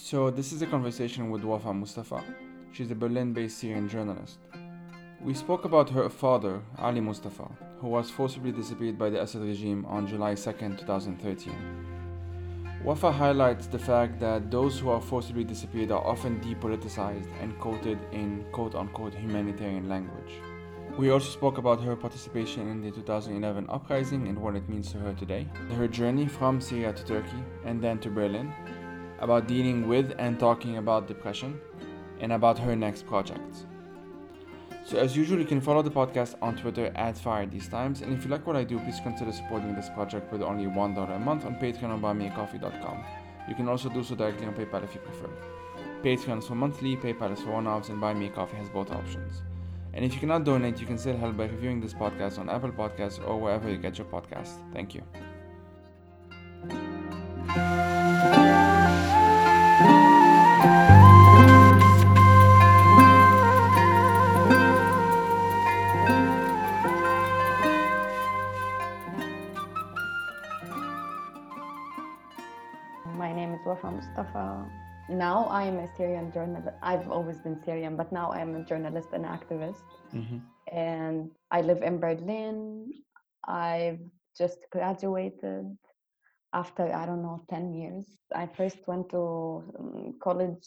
So, this is a conversation with Wafa Mustafa. She's a Berlin based Syrian journalist. We spoke about her father, Ali Mustafa, who was forcibly disappeared by the Assad regime on July 2, 2013. Wafa highlights the fact that those who are forcibly disappeared are often depoliticized and quoted in quote unquote humanitarian language. We also spoke about her participation in the 2011 uprising and what it means to her today, her journey from Syria to Turkey and then to Berlin, about dealing with and talking about depression, and about her next project. So, as usual, you can follow the podcast on Twitter at Fire These Times, and if you like what I do, please consider supporting this project with only $1 a month on Patreon or buymeacoffee.com. You can also do so directly on PayPal if you prefer. Patreon is for monthly, PayPal is for one offs, and Buy Me a Coffee has both options. And if you cannot donate, you can still help by reviewing this podcast on Apple Podcasts or wherever you get your podcasts. Thank you. Mustafa. Now I am a Syrian journalist. I've always been Syrian, but now I'm a journalist and activist. Mm-hmm. And I live in Berlin. I've just graduated after, I don't know, 10 years. I first went to um, college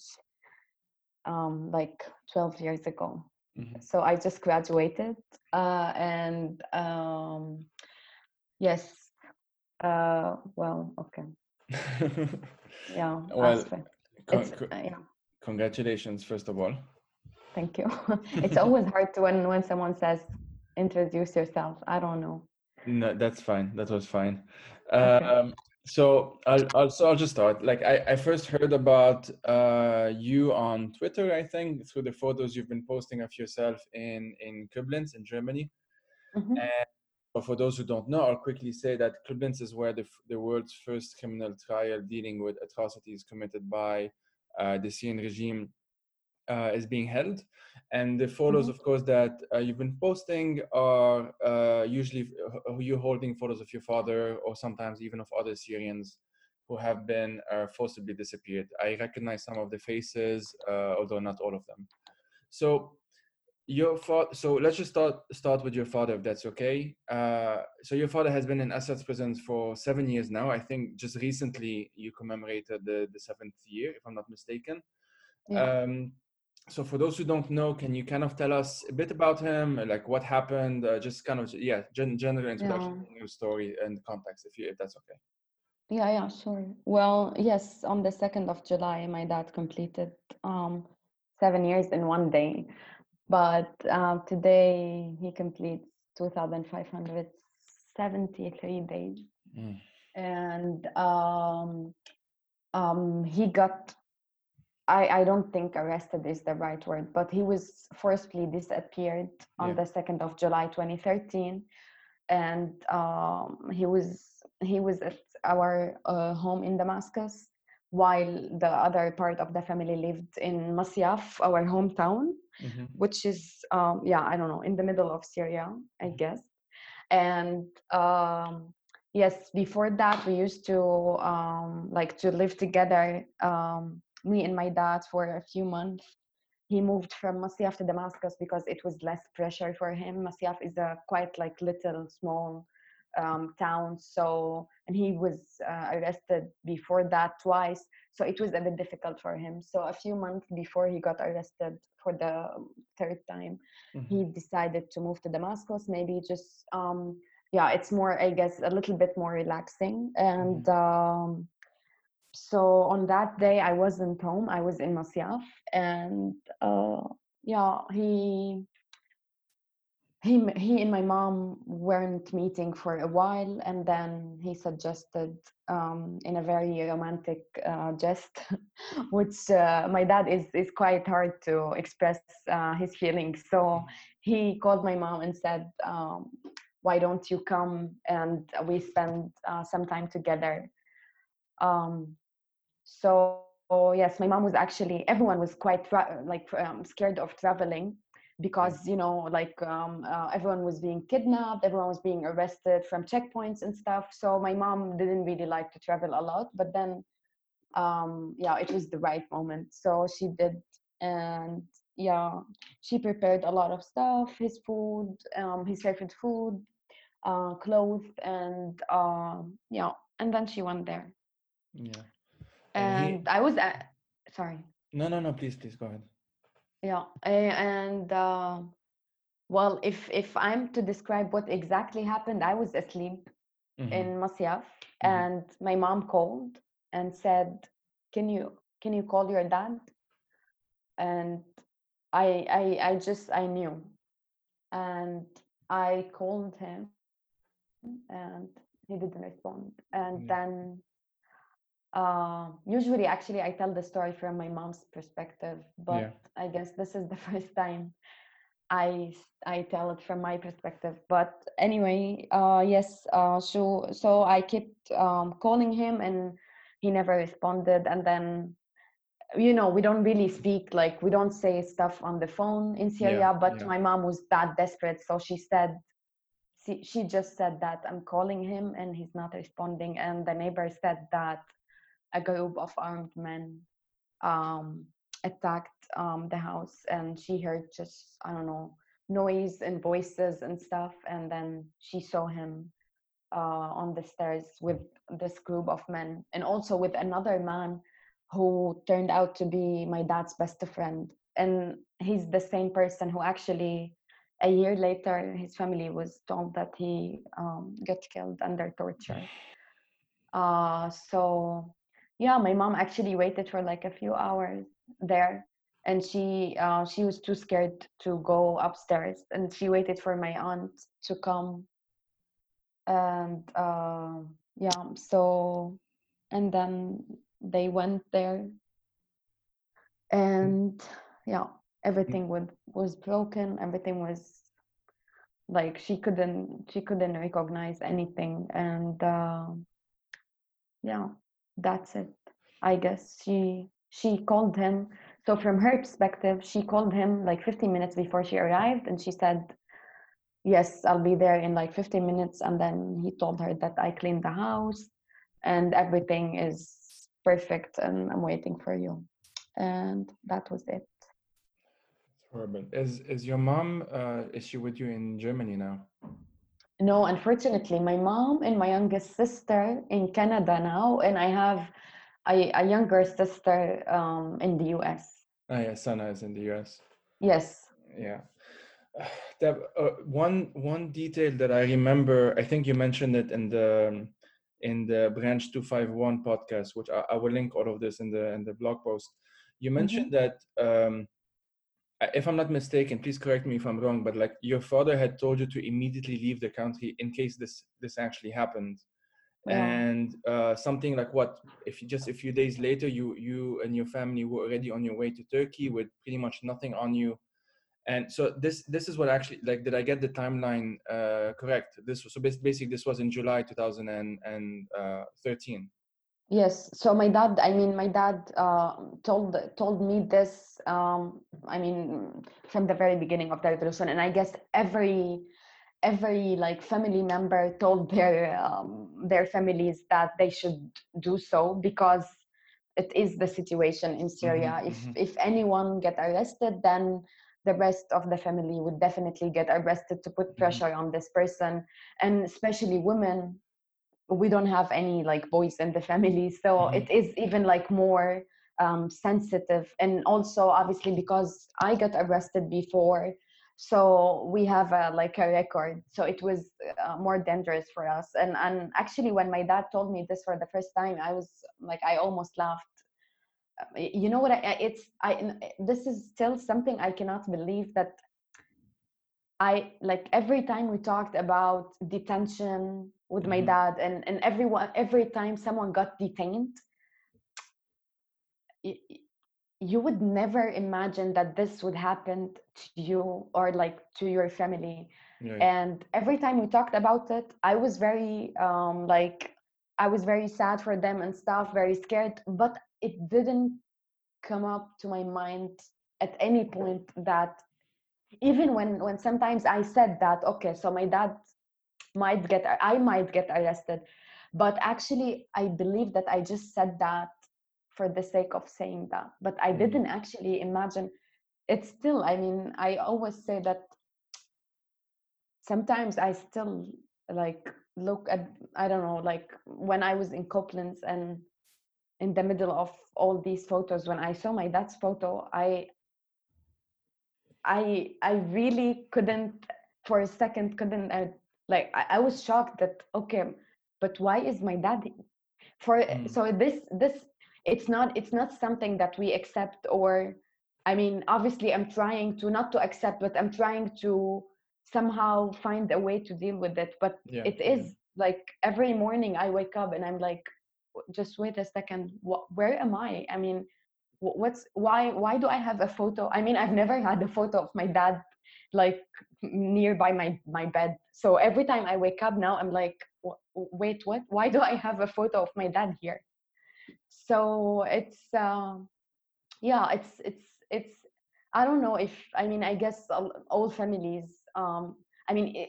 um, like 12 years ago. Mm-hmm. So I just graduated. Uh, and um, yes, uh, well, okay. Yeah, well, con- uh, yeah. congratulations, first of all. Thank you. it's always hard to when when someone says introduce yourself. I don't know. No, that's fine. That was fine. Okay. Um, so I'll, I'll so I'll just start. Like I, I first heard about uh, you on Twitter, I think, through the photos you've been posting of yourself in in Koblenz in Germany. Mhm. And but for those who don't know, I'll quickly say that Koblenz is where the, the world's first criminal trial dealing with atrocities committed by uh, the Syrian regime uh, is being held. And the photos, Mhm. of course, that uh, you've been posting are uh, usually you holding photos of your father or sometimes even of other Syrians who have been uh, forcibly disappeared. I recognize some of the faces, uh, although not all of them. So your father so let's just start start with your father if that's okay uh so your father has been in assad's prison for seven years now i think just recently you commemorated the the seventh year if i'm not mistaken Yeah. um so for those who don't know can you kind of tell us a bit about him like what happened uh, just kind of yeah gen- general introduction your story and context if you if that's okay Yeah, yeah, sure. Well, yes, on the 2nd of July, my dad completed um, seven years in one day. But uh, today he completes 2,573 days. Mm. And um, um, he got, I, I don't think arrested is the right word, but he was forcibly disappeared on Yeah. the 2nd of July 2013. And um, he was he was at our uh, home in Damascus, while the other part of the family lived in Masyaf, our hometown, Mhm. which is um, yeah, I don't know, in the middle of Syria, I Mhm. guess. And um, yes, before that, we used to um, like to live together. Um, me and my dad for a few months. He moved from Masyaf to Damascus because it was less pressure for him. Masyaf is a quite like little small um, town. So, and he was uh, arrested before that twice. So it was a bit difficult for him. So a few months before he got arrested for the third time, Mhm. he decided to move to Damascus. Maybe just um, yeah, it's more I guess a little bit more relaxing. And um, so on that day, I wasn't home. I was in Masyaf, and uh, yeah, he he he and my mom weren't meeting for a while and then he suggested um, in a very romantic uh, jest which uh, my dad is is quite hard to express uh, his feelings. So he called my mom and said um, why don't you come and we spend uh, some time together? Um, so yes my mom was actually everyone was quite like um, scared of traveling because you know like um, uh, everyone was being kidnapped everyone was being arrested from checkpoints and stuff so my mom didn't really like to travel a lot but then um yeah it was the right moment so she did and yeah she prepared a lot of stuff his food um his favorite food uh clothes and uh yeah and then she went there Yeah. and he- i was at sorry No, no, no. Please, please go ahead. Yeah a- and uh well if if i'm to describe what exactly happened i was asleep Mhm. in Masyaf Mhm. and my mom called and said, "Can you can you call your dad?" And I I I just I knew, and I called him, and he didn't respond. And Yeah. then, uh, usually actually I tell the story from my mom's perspective, but Yeah. I guess this is the first time i i tell it from my perspective. But anyway, uh, yes. Uh, so so I kept um, calling him, and he never responded. And then, you know, we don't really speak. Like we don't say stuff on the phone in Syria. but yeah. my mom was that desperate, so she said. She, she just said that I'm calling him and he's not responding. And the neighbor said that a group of armed men um, attacked um, the house and she heard just i don't know noise and voices and stuff and then she saw him uh, on the stairs with this group of men and also with another man who turned out to be my dad's best friend and he's the same person who actually a year later his family was told that he um, got killed under torture. Uh, so yeah my mom actually waited for like a few hours there and she uh, she was too scared to go upstairs and she waited for my aunt to come. And uh, yeah so and then they went there. And yeah everything was was broken everything was like she couldn't she couldn't recognize anything and uh, yeah that's it i guess she she called him so from her perspective she called him like 15 minutes before she arrived and she said yes i'll be there in like 15 minutes and then he told her that i cleaned the house and everything is perfect and i'm waiting for you and that was it Horrible. Is is your mom? Uh, is she with you in Germany now? No unfortunately my mom and my youngest sister in canada now and i have a, a younger sister um, in the us Ah, yeah, Sana is in the US. yes Yeah. Deb, uh, one one detail that I remember, I think you mentioned it in the in the Branch Two Five One podcast, which I, I will link all of this in the in the blog post. You mentioned that, um, if I'm not mistaken, please correct me if I'm wrong, but like your father had told you to immediately leave the country in case this this actually happened, Yeah. and uh, something like what if you just a few days later you you and your family were already on your way to Turkey with pretty much nothing on you. And so this this is what actually like did i get the timeline uh correct? This was so basically this was in july 2013 Yes. So my dad, I mean, my dad uh, told told me this. Um, I mean, from the very beginning of the revolution, and I guess every every like family member told their um, their families that they should do so because it is the situation in Syria. if mhm. if anyone get arrested, then the rest of the family would definitely get arrested to put pressure on this person, and especially women we don't have any like boys in the family so Mhm. it is even like more um, sensitive. And also obviously because i got arrested before so we have a like a record so it was uh, more dangerous for us. And and actually when my dad told me this for the first time i was like i almost laughed. Uh, you know what I, it's i n- this is still something i cannot believe that I like every time we talked about detention with my Mhm. dad and and everyone every time someone got detained you would never imagine that this would happen to you or like to your family yeah and every time we talked about it i was very um like i was very sad for them and stuff very scared but it didn't come up to my mind at any point that even when when sometimes i said that okay so my dad might get i might get arrested. But actually i believe that i just said that for the sake of saying that. But i Mhm. didn't actually imagine. It's still i mean i always say that sometimes i still like look at i don't know like when i was in Koblenz and in the middle of all these photos when i saw my dad's photo i i i really couldn't for a second couldn't uh, like I, I was shocked that okay but why is my dad he- for Mm. so this this it's not it's not something that we accept or i mean obviously i'm trying to not to accept but i'm trying to somehow find a way to deal with it. But Yeah. it is like every morning i wake up and i'm like just wait a second. Wh- where am i? I mean what's why why do i have a photo? I mean i've never had a photo of my dad like nearby my my bed. So every time i wake up now i'm like wait what? Why do i have a photo of my dad here? So it's um yeah it's it's it's i don't know if i mean i guess all, all families um i mean i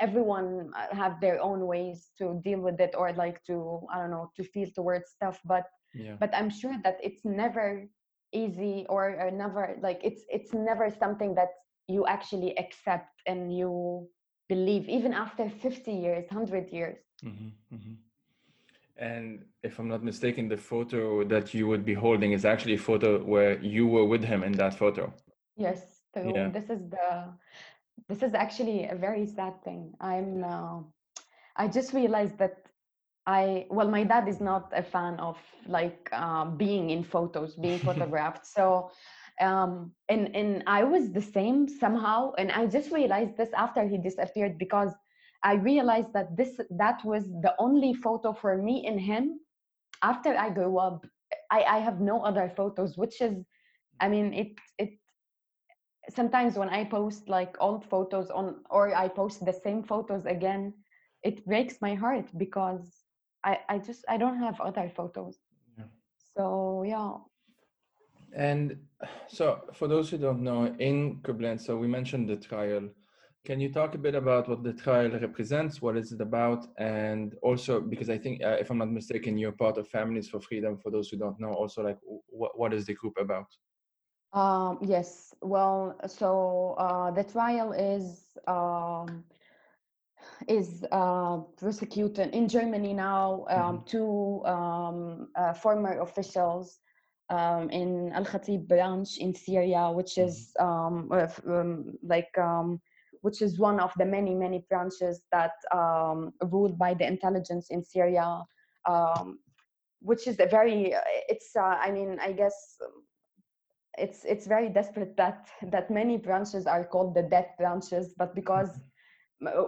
everyone uh, have their own ways to deal with it or like to i don't know to feel towards stuff but Yeah. but i'm sure that it's never easy or, or never like it's it's never something that you actually accept and you believe even after 50 years 100 years. Hmm hmm And if I'm not mistaken, the photo that you would be holding is actually a photo where you were with him in that photo. yes so Yeah. this is the this is actually a very sad thing. I'm uh, i just realized that i well my dad is not a fan of like uh, being in photos being photographed. So um and and i was the same somehow and i just realized this after he disappeared because i realized that this that was the only photo for me and him after i grew up. I i have no other photos which is i mean it it sometimes when i post like old photos on or i post the same photos again it breaks my heart because i i just i don't have other photos. Yeah. so yeah And so, for those who don't know, in Koblenz, so we mentioned the trial. Can you talk a bit about what the trial represents? What is it about? And also, because I think, uh, if I'm not mistaken, you're part of Families for Freedom. For those who don't know, also like what what is the group about? Um, yes. Well, so uh, the trial is um, is uh, prosecuted in Germany now. Um, Two um, uh, former officials um, in Al Khatib branch in Syria, which Mhm. is um, um, like um, which is one of the many many branches that um, ruled by the intelligence in Syria. Um, which is a very it's uh, i mean i guess it's it's very desperate that that many branches are called the death branches but because m- uh,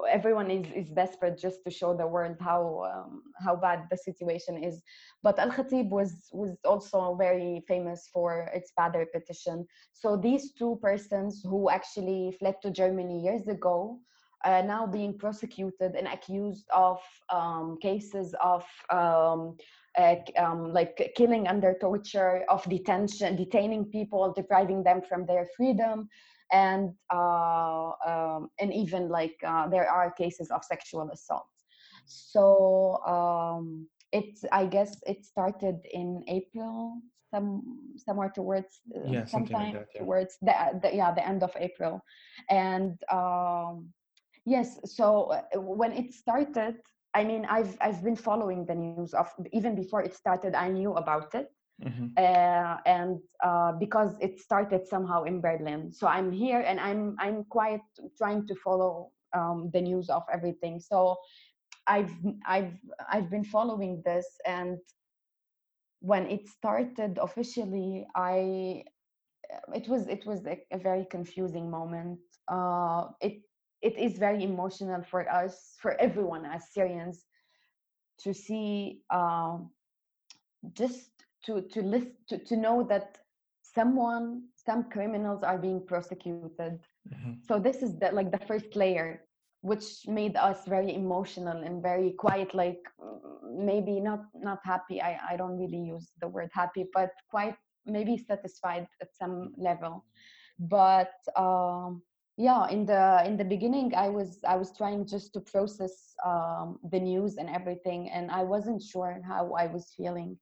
everyone is is desperate just to show the world how um, how bad the situation is. But al khatib was was also very famous for its Badr petition so these two persons who actually fled to germany years ago are now being prosecuted and accused of um, cases of um, uh, like killing under torture, of detention, detaining people, depriving them from their freedom, and uh, um, and even like uh, there are cases of sexual assault. So um, it, I guess, it started in April, some somewhere towards uh, Yeah, something like sometime that, yeah. towards the, the yeah the end of April, and um, yes. So uh, when it started, I mean, I've I've been following the news of even before it started. I knew about it, Mhm. uh, and uh, because it started somehow in Berlin. So I'm here, and I'm I'm quite trying to follow um, the news of everything. So I've I've I've been following this, and when it started officially, I it was it was a, a very confusing moment. Uh, it it is very emotional for us, for everyone as Syrians, to see um, just to to list to, to know that someone some criminals are being prosecuted. Mhm. so this is the like the first layer which made us very emotional and very quiet like mm, maybe not not happy. I i don't really use the word happy but quite maybe satisfied at some level. But um yeah in the in the beginning i was i was trying just to process um the news and everything and i wasn't sure how i was feeling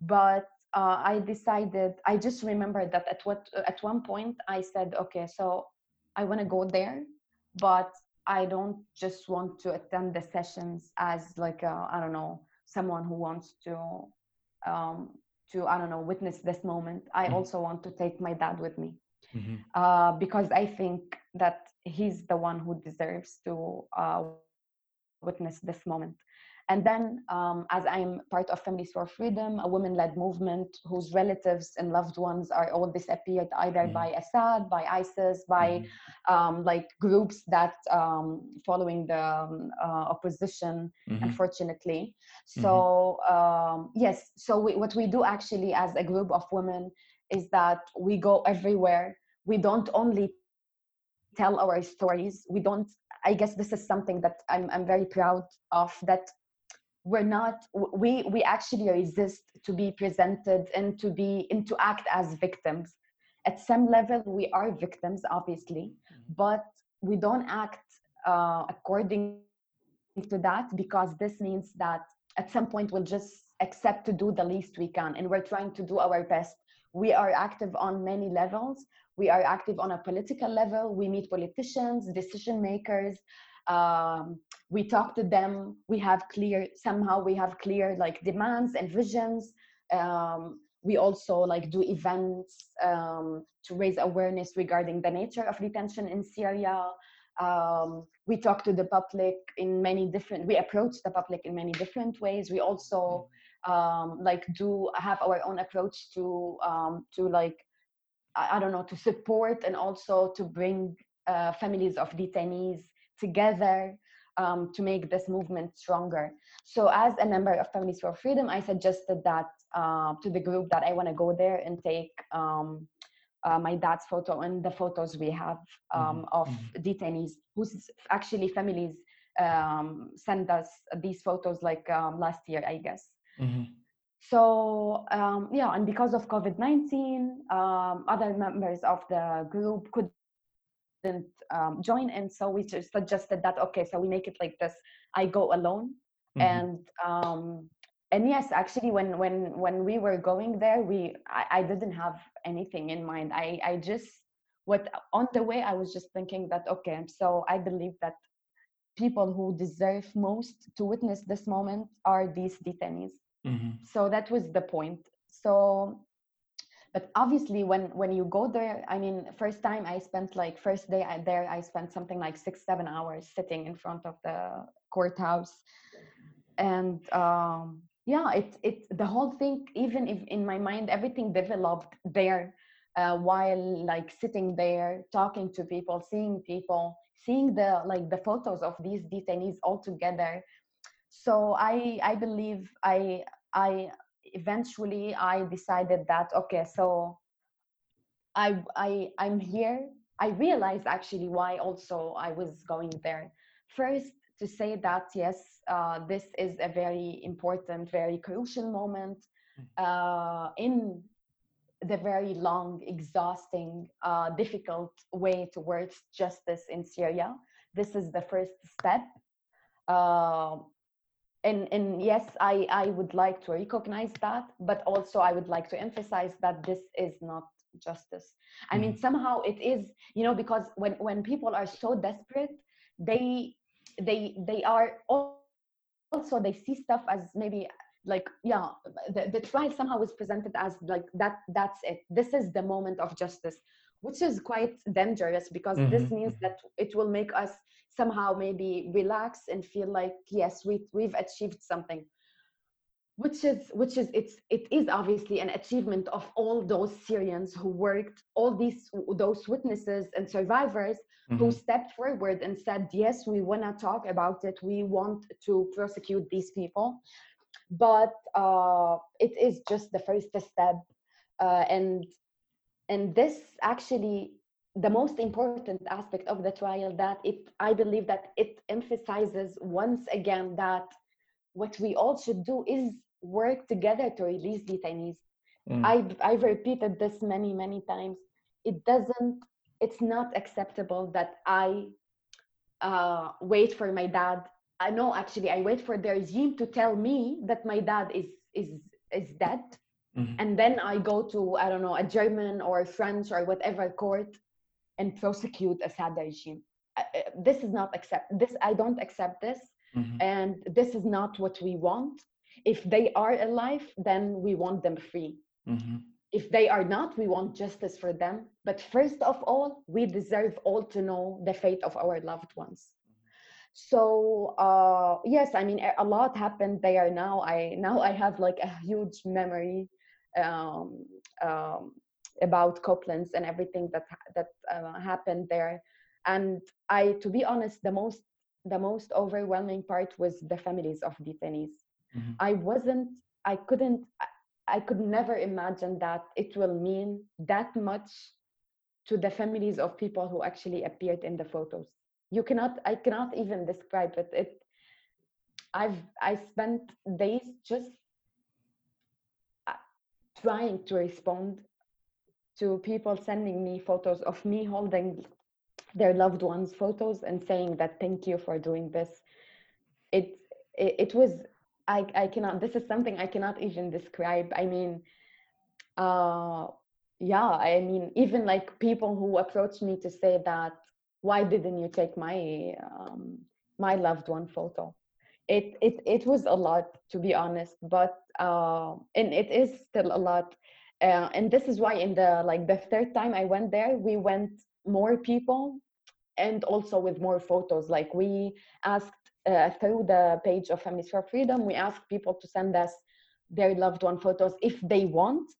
but uh, I decided. I just remembered that at what at one point I said, okay, so I want to go there, but I don't just want to attend the sessions as like I don't know someone who wants to um, to I don't know witness this moment. I mm-hmm. also want to take my dad with me mm-hmm. uh, because I think that he's the one who deserves to uh, witness this moment. And then, um, as I'm part of Families for Freedom, a women led movement whose relatives and loved ones are all disappeared either mm-hmm. by Assad, by ISIS, by mm-hmm. um, like groups that um, following the um, uh, opposition, mm-hmm. unfortunately. Mm-hmm. So, um, yes, so we, what we do actually as a group of women is that we go everywhere. We don't only tell our stories. We don't I guess this is something that I'm, I'm very proud of that we're not we we actually resist to be presented and to be and to act as victims. At some level we are victims obviously mm-hmm. but we don't act uh, according to that because this means that at some point we'll just accept to do the least we can and we're trying to do our best. We are active on many levels. We are active on a political level. We meet politicians decision makers um, we talk to them we have clear somehow we have clear like demands and visions. Um, we also like do events um, to raise awareness regarding the nature of detention in syria. Um, we talk to the public in many different we approach the public in many different ways. We also um, like do have our own approach to um, to like I, I, don't know to support and also to bring uh, families of detainees together um, to make this movement stronger. So, as a member of Families for Freedom, I suggested that uh, to the group that I want to go there and take um, uh, my dad's photo and the photos we have um, mm-hmm. of mm-hmm. detainees whose actually families um, send us these photos like um, last year, I guess. Mm-hmm. So um, yeah, and because of COVID nineteen, other members of the group could didn't um, join and so we just suggested that okay so we make it like this i go alone mm-hmm. and um and yes actually when when when we were going there we I, I didn't have anything in mind i i just what on the way i was just thinking that okay so i believe that people who deserve most to witness this moment are these detainees mm-hmm. so that was the point so but obviously when when you go there i mean first time i spent like first day there i spent something like six seven hours sitting in front of the courthouse. And um yeah it it the whole thing even if in my mind everything developed there uh, while like sitting there talking to people seeing people seeing the like the photos of these detainees all together. So i i believe i i eventually i decided that okay so i i i'm here. I realized actually why also i was going there. First to say that yes uh, this is a very important very crucial moment mm. uh, in the very long exhausting uh, difficult way towards justice in syria. This is the first step uh, and and yes i i would like to recognize that but also i would like to emphasize that this is not justice i mm mean mm-hmm. somehow it is you know because when when people are so desperate they they they are also they see stuff as maybe like yeah the, the trial somehow was presented as like that that's it this is the moment of justice which is quite dangerous because mm-hmm. this means that it will make us somehow maybe relax and feel like yes we we've achieved something. Which is which is it's it is obviously an achievement of all those syrians who worked all these those witnesses and survivors mm-hmm. who stepped forward and said yes we want to talk about it. We want to prosecute these people. But uh, it is just the first step uh, and and this actually the most important aspect of the trial that it i believe that it emphasizes once again that what we all should do is work together to release detainees mm. i've i've repeated this many many times it doesn't it's not acceptable that i uh, wait for my dad i know actually i wait for the regime to tell me that my dad is is is dead mm-hmm. and then I go to I don't know a German or French or whatever court and prosecute Assad regime. This is not accept. This I don't accept this, mm-hmm. and this is not what we want. If they are alive, then we want them free. Mm-hmm. If they are not, we want justice for them. But first of all, we deserve all to know the fate of our loved ones so uh, yes i mean a lot happened there now i now i have like a huge memory um, um, about Koblenz and everything that that uh, happened there. And i to be honest the most the most overwhelming part was the families of detainees. Mm-hmm. i wasn't i couldn't i could never imagine that it will mean that much to the families of people who actually appeared in the photos. You cannot i cannot even describe it. It i've i spent days just uh, trying to respond to people sending me photos of me holding their loved ones photos and saying that thank you for doing this. It it, it was i i cannot this is something i cannot even describe. I mean uh yeah i mean even like people who approached me to say that why didn't you take my um, my loved one photo? It it it was a lot to be honest but uh, and it is still a lot uh, and this is why in the like the third time i went there we went more people and also with more photos like we asked uh, through the page of families for freedom we asked people to send us their loved one photos if they want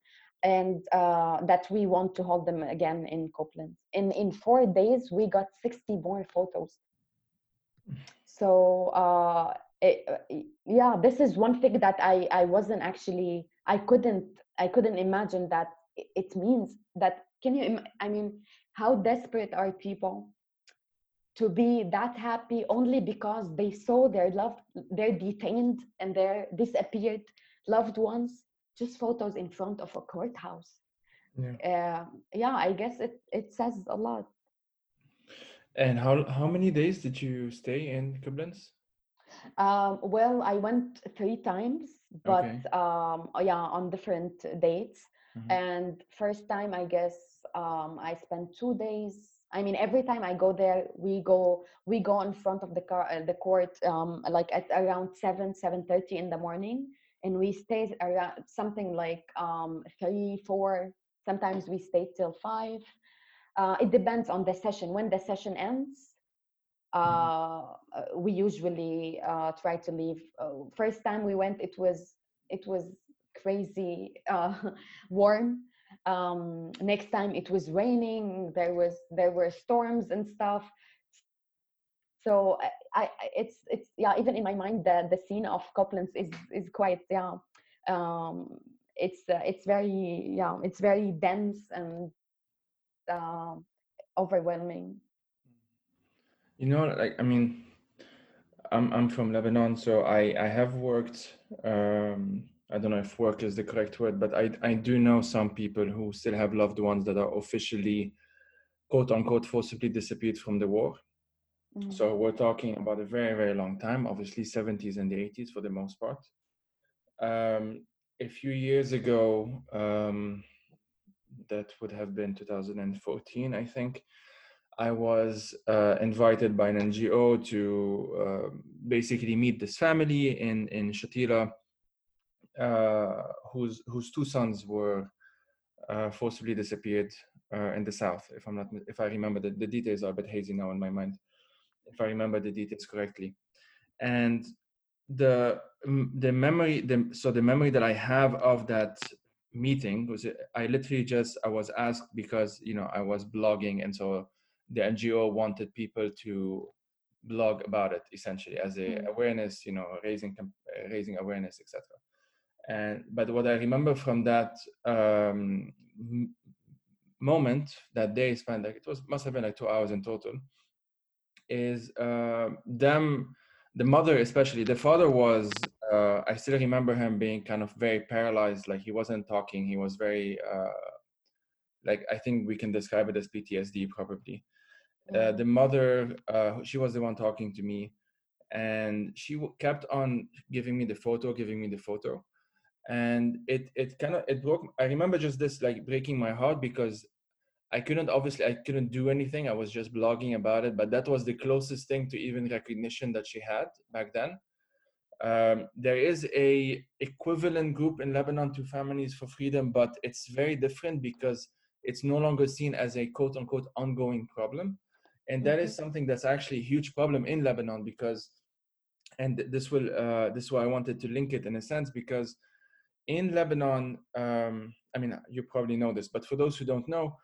and uh, that we want to hold them again in Koblenz. In in four days, we got 60 more photos. So uh, it, uh, yeah, this is one thing that I I wasn't actually I couldn't I couldn't imagine that it means that can you I mean how desperate are people to be that happy only because they saw their loved their detained and their disappeared loved ones? Just photos in front of a courthouse. Yeah, uh, yeah i guess it it says a lot. And how how many days did you stay in Koblenz? Um, well, I went three times, but okay. um, oh, yeah, on different dates. Mm-hmm. And first time, I guess um, I spent two days. I mean, every time I go there, we go we go in front of the car, uh, the court, um, like at around seven seven thirty in the morning, and we stay around something like um, three, four. Sometimes we stay till five. Uh, it depends on the session. When the session ends. Uh, uh, we usually uh, try to leave. Uh, first time we went, it was it was crazy uh, warm. Um, next time it was raining. There was there were storms and stuff so I, I, it's it's yeah even in my mind the the scene of Koblenz is is quite yeah um, it's uh, it's very yeah it's very dense and uh, overwhelming you know like i mean i'm i'm from lebanon so i i have worked um i don't know if work is the correct word but i i do know some people who still have loved ones that are officially quote unquote forcibly disappeared from the war Mm. So we're talking about a very, very long time, obviously 70s and the 80s for the most part. Um, a few years ago, um, that would have been 2014, I think, I was uh, invited by an NGO to uh, basically meet this family in, in Shatila, uh, whose, whose two sons were uh, forcibly disappeared uh, in the south. If I'm not, if I remember, the, the details are a bit hazy now in my mind if I remember the details correctly. And the the memory, the, so the memory that I have of that meeting was I literally just I was asked because you know I was blogging, and so the NGO wanted people to blog about it essentially as a mm. awareness, you know, raising raising awareness, etc. And but what I remember from that um, moment, that day spent like it was must have been like two hours in total is uh, them the mother especially the father was uh, i still remember him being kind of very paralyzed like he wasn't talking he was very uh, like i think we can describe it as ptsd probably uh, the mother uh, she was the one talking to me and she kept on giving me the photo giving me the photo and it it kind of it broke. I remember just this like breaking my heart because I couldn't obviously I couldn't do anything. I was just blogging about it, but that was the closest thing to even recognition that she had back then. Um, there is a equivalent group in Lebanon to Families for Freedom, but it's very different because it's no longer seen as a quote unquote ongoing problem, and that is something that's actually a huge problem in Lebanon because, and this will uh, this is why I wanted to link it in a sense because in Lebanon, um, I mean you probably know this, but for those who don't know,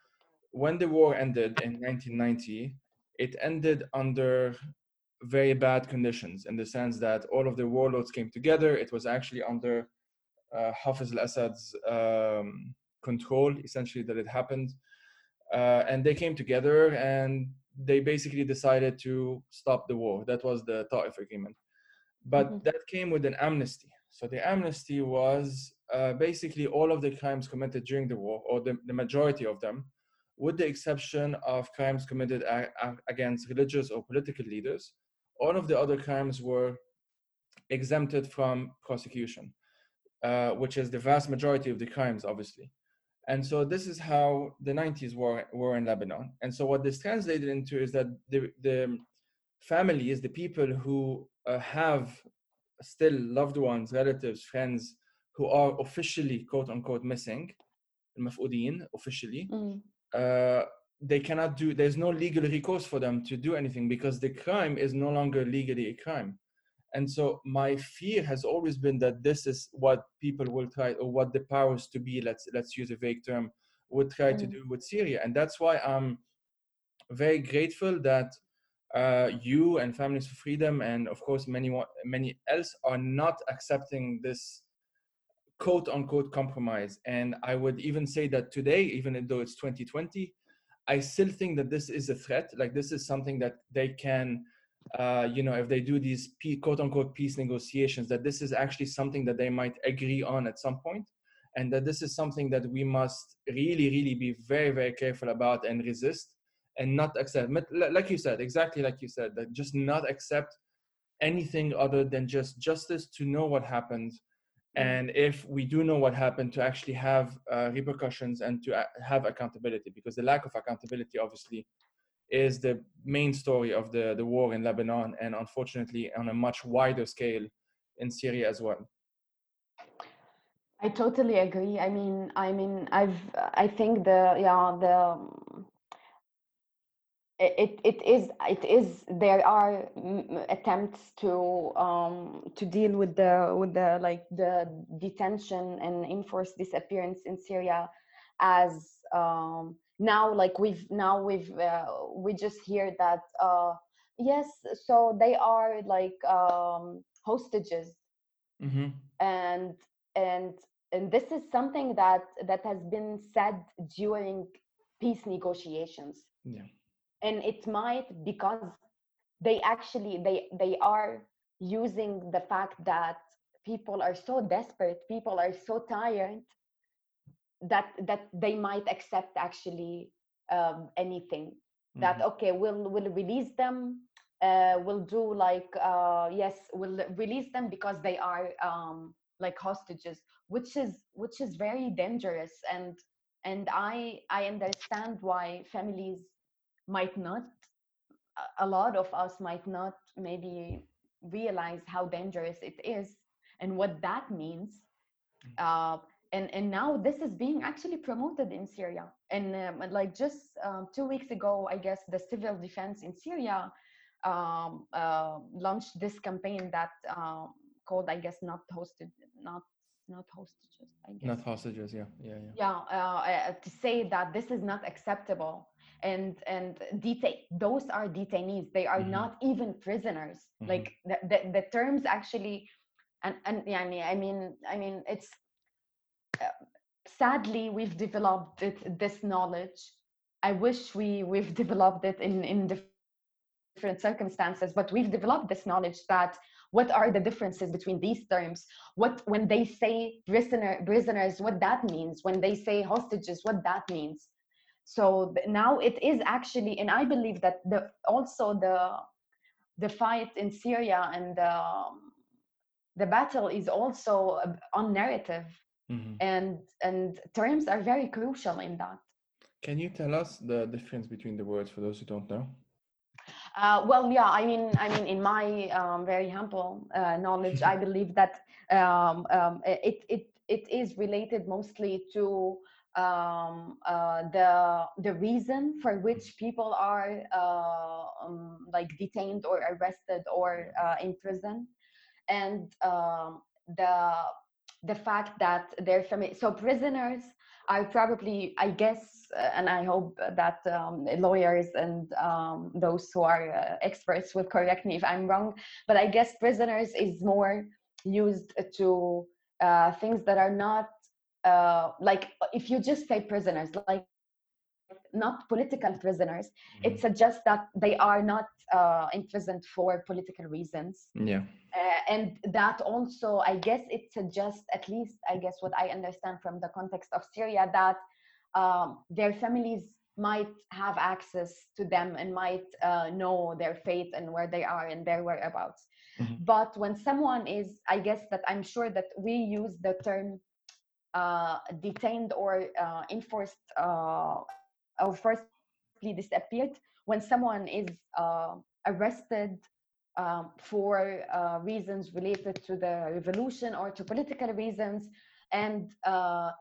when the war ended in 1990, it ended under very bad conditions in the sense that all of the warlords came together. It was actually under uh, Hafiz al-Assad's um, control, essentially, that it happened. Uh, and they came together and they basically decided to stop the war. That was the Ta'if agreement. But mm-hmm. that came with an amnesty. So the amnesty was uh, basically all of the crimes committed during the war, or the, the majority of them, with the exception of crimes committed a- a- against religious or political leaders, all of the other crimes were exempted from prosecution, uh, which is the vast majority of the crimes, obviously. And so this is how the 90s were, were in Lebanon. And so what this translated into is that the, the families, the people who uh, have still loved ones, relatives, friends who are officially quote unquote missing, officially, mm. uh, they cannot do there's no legal recourse for them to do anything because the crime is no longer legally a crime and so my fear has always been that this is what people will try or what the powers to be let's let's use a vague term would try mm. to do with syria and that's why i'm very grateful that uh, you and families for freedom and of course many many else are not accepting this quote unquote compromise and i would even say that today even though it's 2020 I still think that this is a threat. Like this is something that they can, uh, you know, if they do these quote unquote peace negotiations, that this is actually something that they might agree on at some point, and that this is something that we must really, really be very, very careful about and resist, and not accept. Like you said, exactly like you said, that just not accept anything other than just justice to know what happened and if we do know what happened to actually have uh, repercussions and to have accountability because the lack of accountability obviously is the main story of the, the war in lebanon and unfortunately on a much wider scale in syria as well. I totally agree. I mean i mean i've i think the yeah the it, it is it is there are attempts to um to deal with the with the like the detention and enforced disappearance in syria as um now like we've now we've uh, we just hear that uh yes so they are like um hostages. Mm-hmm. and and and this is something that that has been said during peace negotiations. Yeah. And it might because they actually they they are using the fact that people are so desperate people are so tired that that they might accept actually um, anything mm-hmm. that okay we'll we'll release them uh, we'll do like uh, yes we'll release them because they are um, like hostages which is which is very dangerous and and i i understand why families might not a lot of us might not maybe realize how dangerous it is and what that means mm. uh, and and now this is being actually promoted in syria. And um, like just um, two weeks ago i guess the civil defense in syria um, uh, launched this campaign that um, called i guess not hosted not not hostages i guess. Not hostages yeah yeah yeah. Yeah uh, uh to say that this is not acceptable. And and detain those are detainees. They are mm-hmm. not even prisoners. Mm-hmm. like the, the, the terms actually and and yeah I mean I mean I mean it's sadly we've developed it, this knowledge. I wish we we've developed it in in different circumstances but we've developed this knowledge that what are the differences between these terms? What when they say prisoner prisoners what that means? When they say hostages what that means? So now it is actually and i believe that the also the the fight in syria and um, the battle is also on narrative mm-hmm. and and terms are very crucial in that. Can you tell us the difference between the words for those who don't know? Uh, well, yeah, I mean, I mean, in my um, very humble uh, knowledge, I believe that um, um, it it it is related mostly to um, uh, the the reason for which people are uh, um, like detained or arrested or uh, in prison, and um, the the fact that their family so prisoners are probably i guess uh, and i hope that um, lawyers and um, those who are uh, experts will correct me if i'm wrong but i guess prisoners is more used to uh, things that are not uh, like if you just say prisoners like not political prisoners mm-hmm. it suggests that they are not uh, imprisoned for political reasons yeah uh, and that also i guess it suggests at least i guess what i understand from the context of syria that um, their families might have access to them and might uh, know their fate and where they are and their whereabouts mm-hmm. but when someone is i guess that i'm sure that we use the term uh, detained or uh, enforced uh, or forcibly disappeared when someone is uh, arrested um, for uh, reasons related to the revolution or to political reasons and uh,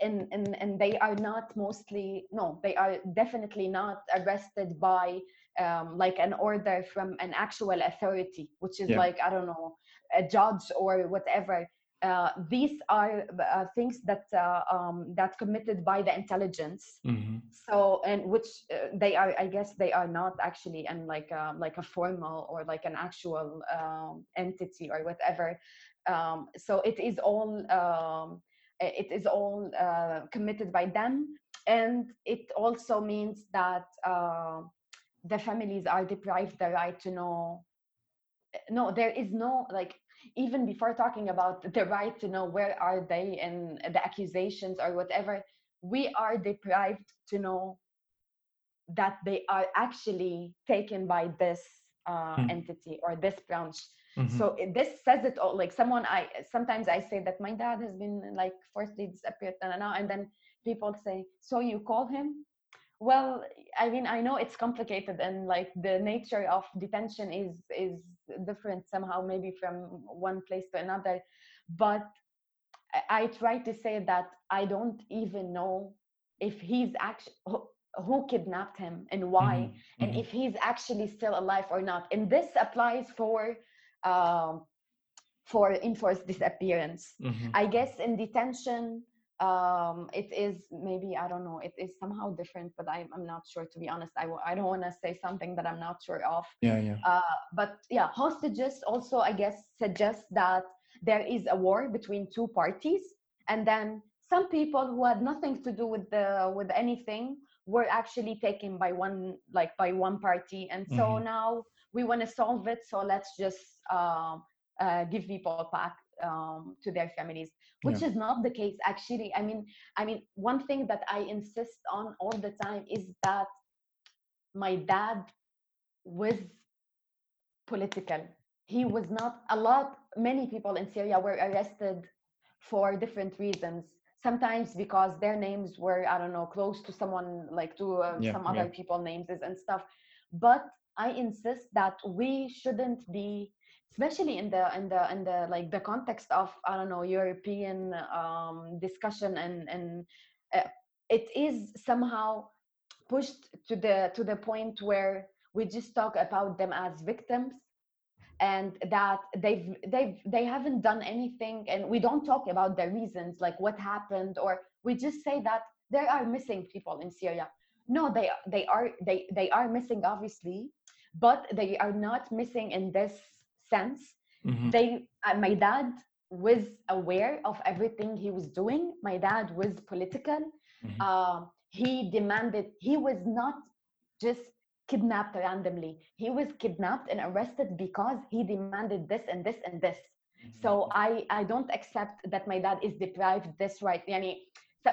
and, and and they are not mostly no they are definitely not arrested by um, like an order from an actual authority which is yeah. like i don't know a judge or whatever uh, these are uh, things that uh, um, that committed by the intelligence. Mm-hmm. so and which uh, they are i guess they are not actually and like um, like a formal or like an actual um, entity or whatever. Um, so it is all um, it is all uh, committed by them. And it also means that the families are deprived the right to know no there is no like even before talking about the right to know where are they and the accusations or whatever we are deprived to know that they are actually taken by this uh, mm. entity or this branch mm-hmm. so this says it all like someone i sometimes i say that my dad has been like forcibly disappeared and then people say so you call him well i mean i know it's complicated and like the nature of detention is is different somehow maybe from one place to another but i try to say that i don't even know if he's actually who kidnapped him and why mm-hmm. and mm-hmm. if he's actually still alive or not and this applies for um, for enforced disappearance mm-hmm. i guess in detention um, it is maybe I don't know. It is somehow different, but I'm I'm not sure to be honest. I w- I don't want to say something that I'm not sure of. Yeah, yeah. Uh, but yeah, hostages also I guess suggest that there is a war between two parties, and then some people who had nothing to do with the with anything were actually taken by one like by one party, and so mm-hmm. now we want to solve it. So let's just uh, uh, give people back um, to their families which yeah. is not the case actually. I mean i mean one thing that i insist on all the time is that my dad was political. He was not a lot many people in syria were arrested for different reasons. Sometimes because their names were i don't know close to someone like to uh, yeah, some other yeah. people names and stuff. But i insist that we shouldn't be especially in the in the in the like the context of i don't know european um, discussion and and uh, it is somehow pushed to the to the point where we just talk about them as victims and that they've they've they haven't done anything and we don't talk about the reasons like what happened or we just say that there are missing people in syria. No they they are they they are missing obviously but they are not missing in this sense. Mm-hmm. they uh, my dad was aware of everything he was doing. My dad was political. Mm-hmm. uh, he demanded he was not just kidnapped randomly. He was kidnapped and arrested because he demanded this and this and this. Mm-hmm. so i i don't accept that my dad is deprived this right. Yani,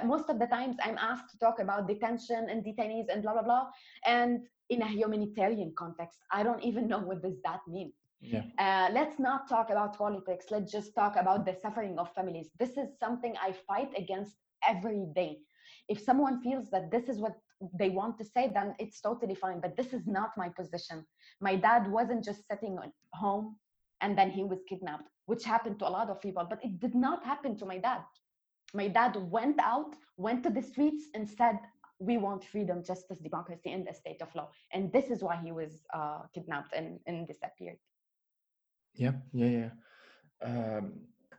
most of the times i'm asked to talk about detention and detainees and blah blah blah. And in a humanitarian context i don't even know what does that mean Yeah. Uh, let's not talk about politics. Let's just talk about the suffering of families. This is something I fight against every day. If someone feels that this is what they want to say, then it's totally fine. But this is not my position. My dad wasn't just sitting at home and then he was kidnapped, which happened to a lot of people, but it did not happen to my dad. My dad went out, went to the streets, and said, we want freedom, justice, democracy, and the state of law. And this is why he was uh, kidnapped and, and disappeared. Yeah, yeah, yeah. Um,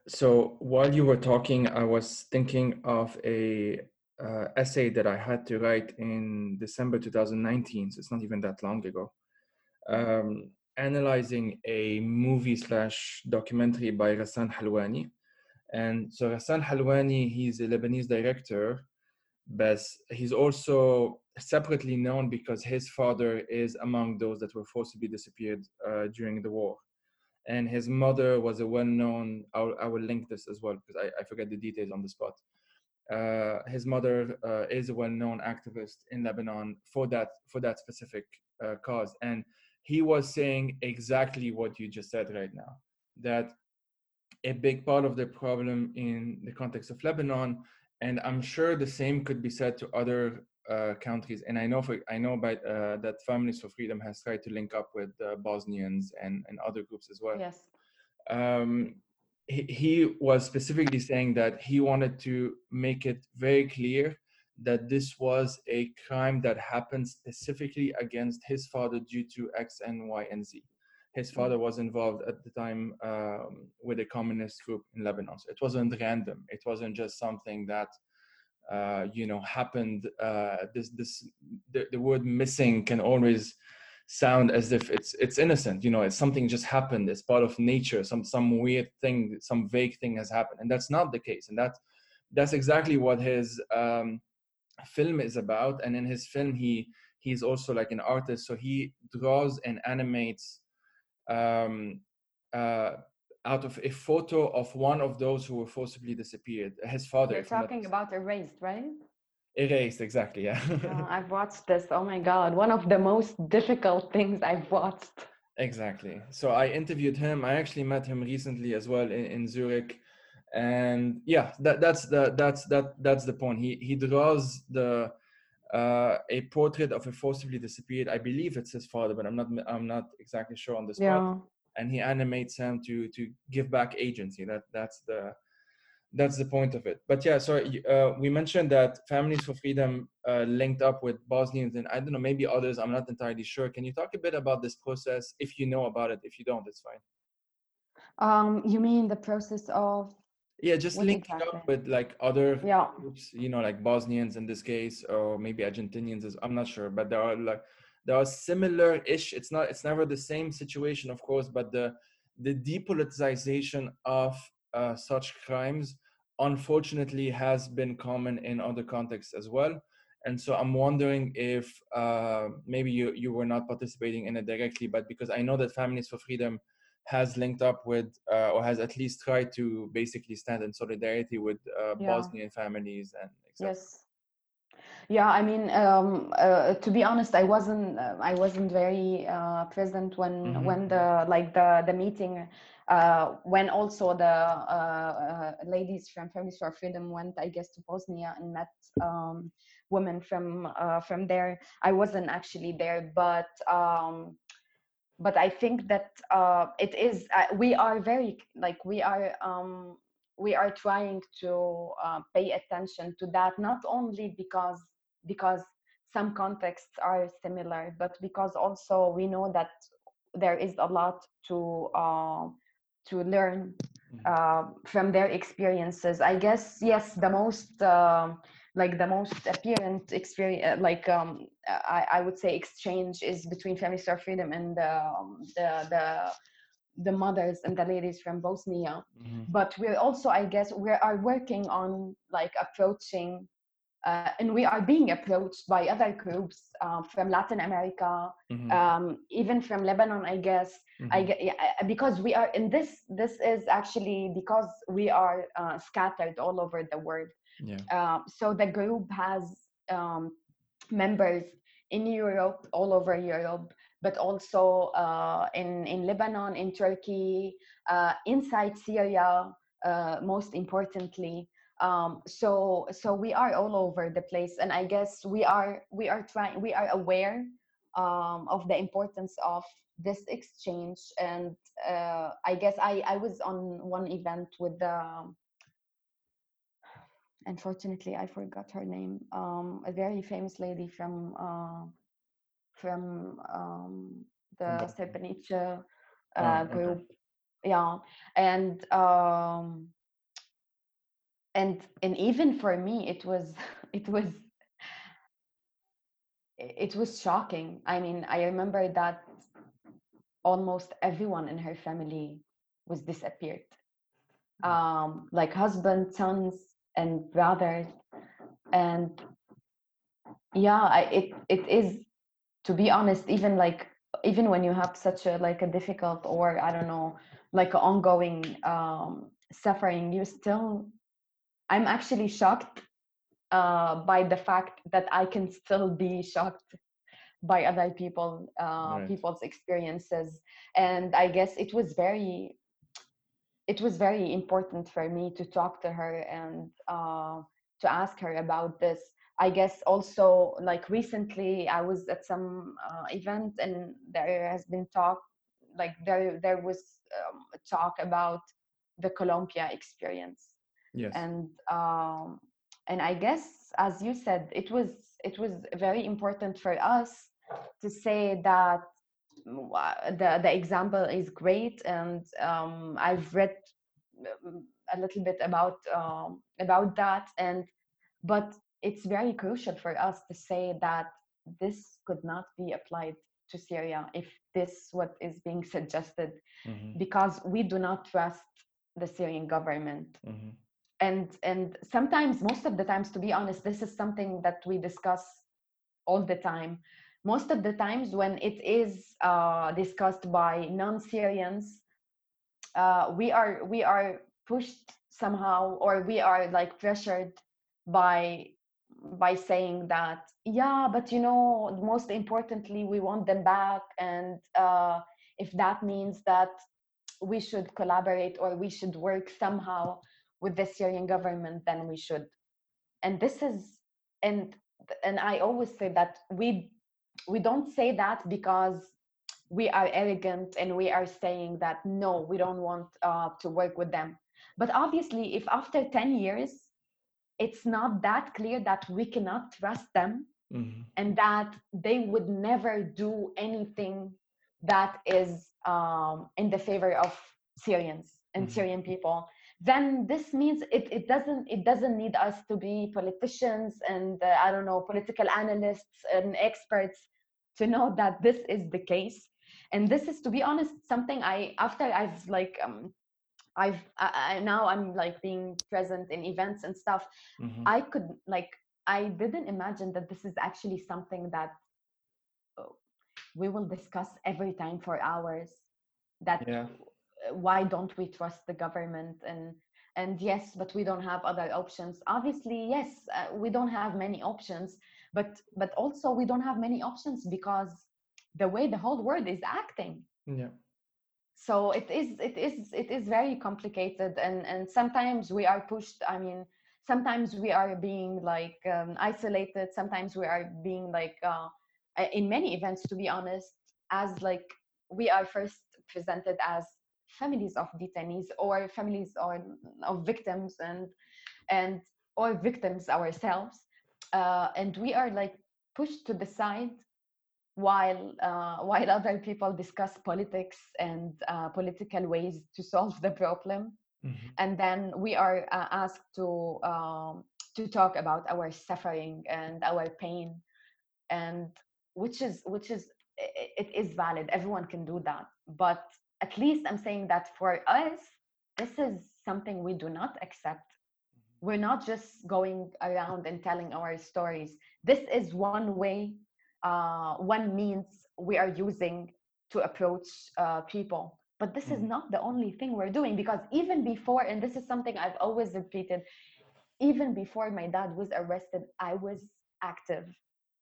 so while you were talking, I was thinking of a uh, essay that I had to write in December 2019. So it's not even that long ago. Um, analyzing a movie slash documentary by Ghassan Halwani. And so Ghassan Halwani, he's a Lebanese director, but he's also separately known because his father is among those that were forcibly disappeared uh, during the war and his mother was a well-known I will link this as well because I, I forget the details on the spot. Uh, his mother uh, is a well-known activist in lebanon for that for that specific uh, cause and he was saying exactly what you just said right now that a big part of the problem in the context of lebanon and i'm sure the same could be said to other uh, countries, and I know for I know by, uh, that Families for Freedom has tried to link up with uh, Bosnians and, and other groups as well. Yes. Um, he, he was specifically saying that he wanted to make it very clear that this was a crime that happened specifically against his father due to X and Y and Z. His mm. father was involved at the time um, with a communist group in Lebanon. So it wasn't random. It wasn't just something that uh, you know happened uh, this this the, the word missing can always sound as if it's it's innocent you know it's something just happened it's part of nature some some weird thing some vague thing has happened and that's not the case and that's that's exactly what his um, film is about and in his film he he's also like an artist so he draws and animates um, uh, out of a photo of one of those who were forcibly disappeared. His father. You're talking about erased, right? Erased, exactly. Yeah. uh, I've watched this. Oh my god, one of the most difficult things I've watched. Exactly. So I interviewed him. I actually met him recently as well in, in Zurich, and yeah, that that's the that's that that's the point. He he draws the uh, a portrait of a forcibly disappeared. I believe it's his father, but I'm not I'm not exactly sure on this yeah. part and he animates them to to give back agency. That that's the that's the point of it. But yeah so uh, we mentioned that families for freedom uh, linked up with bosnians and i don't know maybe others i'm not entirely sure. Can you talk a bit about this process? If you know about it if you don't it's fine. Um you mean the process of yeah just linking exactly? up with like other yeah. groups you know like bosnians in this case or maybe argentinians is, i'm not sure but there are like there are similar ish it's not it's never the same situation of course but the the depoliticization of uh, such crimes unfortunately has been common in other contexts as well and so i'm wondering if uh, maybe you you were not participating in it directly but because i know that families for freedom has linked up with uh, or has at least tried to basically stand in solidarity with uh, yeah. bosnian families and etc. yes yeah, I mean, um, uh, to be honest, I wasn't uh, I wasn't very uh, present when mm-hmm. when the like the the meeting uh, when also the uh, uh, ladies from Families for Freedom went, I guess, to Bosnia and met um, women from from there. I wasn't actually there, but um, but I think that it is we are very like we are um, we are trying to uh, pay attention to that not only because because some contexts are similar, but because also we know that there is a lot to uh, to learn mm-hmm. uh, from their experiences. I guess yes, the most uh, like the most apparent experience, uh, like um, I, I would say, exchange is between Families for Freedom and um, the the the mothers and the ladies from Bosnia. Mm-hmm. But we're also, I guess, we are working on like approaching uh, and we are being approached by other groups uh, from Latin America, mm-hmm. um, even from Lebanon, I guess. Mm-hmm. I get, yeah, because we are in this. This is actually because we are uh, scattered all over the world. Yeah. Uh, so the group has um, members in Europe, all over Europe, but also uh, in, in Lebanon, in Turkey, uh, inside Syria, uh, most importantly. Um, so so we are all over the place, and I guess we are we are trying we are aware um, of the importance of this exchange. And uh, I guess I I was on one event with the unfortunately I forgot her name. Um, a very famous lady from uh, from um, the Srebrenica uh, Oh, group. okay. Yeah, and um, and and even for me, it was it was it was shocking. I mean, I remember that almost everyone in her family was disappeared. Um, like husband, sons, and brothers, and yeah, I, it it is to be honest, even like even when you have such a like a difficult or I don't know, like ongoing um, suffering, you still. I'm actually shocked uh, by the fact that I can still be shocked by other people uh, Right. people's experiences. And i guess it was very it was very important for me to talk to her and uh, to ask her about this. I guess also like recently i was at some uh, event and there has been talk like there there was um, talk about the colombia experience Yes. and um, and I guess as you said, it was it was very important for us to say that mm, the the example is great, and um, I've read um, a little bit about um, about that, and but it's very crucial for us to say that this could not be applied to Syria if this what is being suggested Mhm, because we do not trust the Syrian government mhm. And and sometimes most of the times to be honest this is something that we discuss all the time. Most of the times when it is uh, discussed by non-syrians uh, we are we are pushed somehow or we are like pressured by by saying that yeah but you know most importantly we want them back and uh, if that means that we should collaborate or we should work somehow with the Syrian government, then we should. And this is and and I always say that we we don't say that because we are arrogant and we are saying that no, we don't want uh, to work with them. But obviously, if after 10 years it's not that clear that we cannot trust them Mhm. and that they would never do anything that is um, in the favor of Syrians and Mhm. Syrian people, then this means it, it doesn't it doesn't need us to be politicians and uh, I don't know political analysts and experts to know that this is the case. And this is, to be honest, something I after I've like um, I've I, I, now I'm like being present in events and stuff. Mhm. I could like I didn't imagine that this is actually something that uh, we will discuss every time for hours. That Yeah. Why don't we trust the government and and yes, but we don't have other options. Obviously, yes, uh, we don't have many options, but but also we don't have many options because the way the whole world is acting Yeah. so it is it is it is very complicated and and sometimes we are pushed i mean sometimes we are being like um, isolated sometimes we are being like uh, in many events to be honest as like we are first presented as families of detainees or families or of victims and and or victims ourselves uh, and we are like pushed to the side while uh, while other people discuss politics and uh, political ways to solve the problem. Mhm. and then we are uh, asked to um, to talk about our suffering and our pain and which is which is it is valid. Everyone can do that. But at least i'm saying that for us this is something we do not accept. We're not just going around and telling our stories. This is one way uh, one means we are using to approach uh, people. But this is Mhm. not the only thing we're doing because even before and this is something i've always repeated even before my dad was arrested i was active.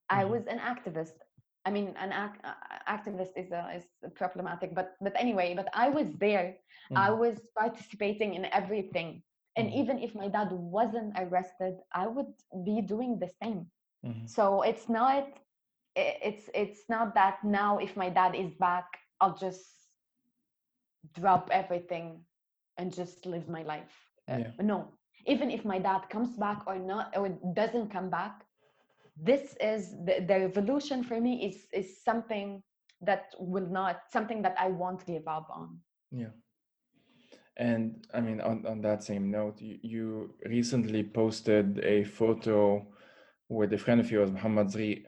I Mhm. was an activist I mean, an ac- activist is uh, is problematic, but but anyway, but I was there. Mm-hmm. I was participating in everything, and mm-hmm. even if my dad wasn't arrested, I would be doing the same. Mm-hmm. So it's not it's it's not that now if my dad is back, I'll just drop everything and just live my life. Uh, yeah. No, even if my dad comes back or not or doesn't come back, this is the, the revolution for me is is something that will not something that i won't give up on yeah and i mean on, on that same note you, you recently posted a photo with a friend of yours muhammad zri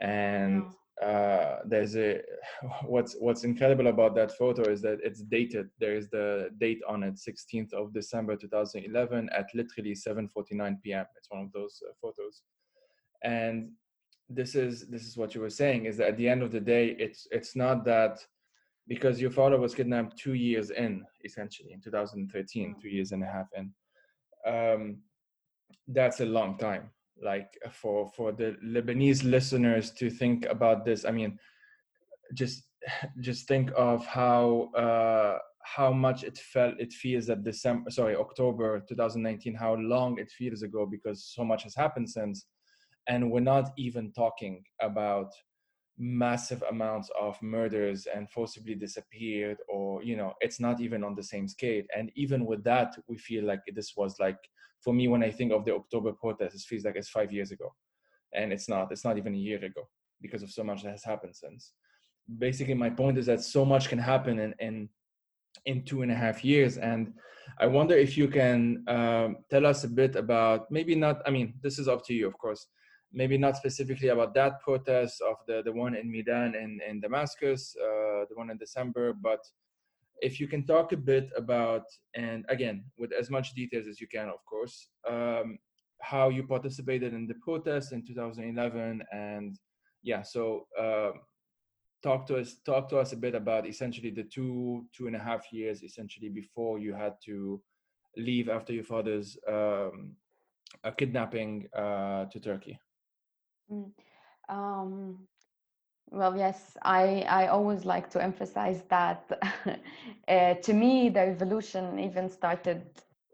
and yeah. uh, there's a what's what's incredible about that photo is that it's dated there is the date on it 16th of december 2011 at literally 7:49 p.m. it's one of those uh, photos and this is this is what you were saying is that at the end of the day it's it's not that because your father was kidnapped two years in essentially in 2013 two years and a half in um, that's a long time like for for the lebanese listeners to think about this i mean just just think of how uh how much it felt it feels that december sorry october 2019 how long it feels ago because so much has happened since and we're not even talking about massive amounts of murders and forcibly disappeared or you know it's not even on the same scale. And even with that we feel like this was like for me when i think of the october protest it feels like it's five years ago. And it's not it's not even a year ago because of so much that has happened since. Basically my point is that so much can happen in in in two and a half years. And i wonder if you can um, tell us a bit about maybe not i mean this is up to you of course maybe not specifically about that protest of the, the one in Medan in, in Damascus, uh, the one in December, but if you can talk a bit about, and again, with as much details as you can, of course, um, how you participated in the protest in 2011 and yeah, so uh, talk to us talk to us a bit about essentially the two two and a half years essentially before you had to leave after your father's um, kidnapping uh, to Turkey. Mm. Um, well, yes, I, I always like to emphasize that uh, to me the revolution even started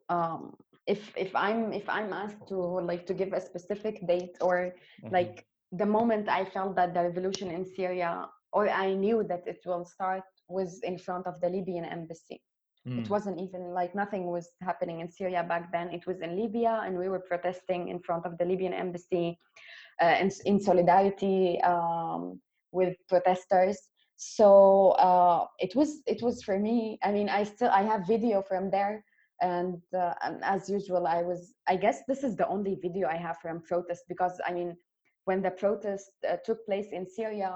um, if if I'm if I'm asked to like to give a specific date or mm-hmm. like the moment I felt that the revolution in Syria or I knew that it will start was in front of the Libyan embassy. Mm. It wasn't even like nothing was happening in Syria back then. It was in Libya, and we were protesting in front of the Libyan embassy uh, in, in solidarity um, with protesters. So uh, it was it was for me. I mean, I still I have video from there, and, uh, and as usual, I was. I guess this is the only video I have from protest because I mean, when the protest uh, took place in Syria,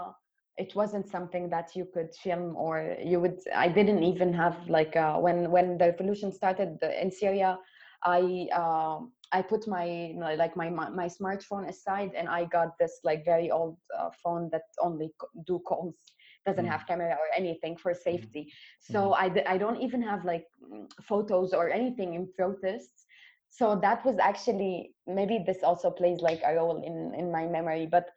it wasn't something that you could film or you would i didn't even have like uh, when when the revolution started in syria i uh, i put my like my my smartphone aside and i got this like very old uh, phone that only do calls doesn't mm. have camera or anything for mm-hmm. safety mm. so mm. I, I don't even have like photos or anything in protests so that was actually maybe this also plays like a role in in my memory but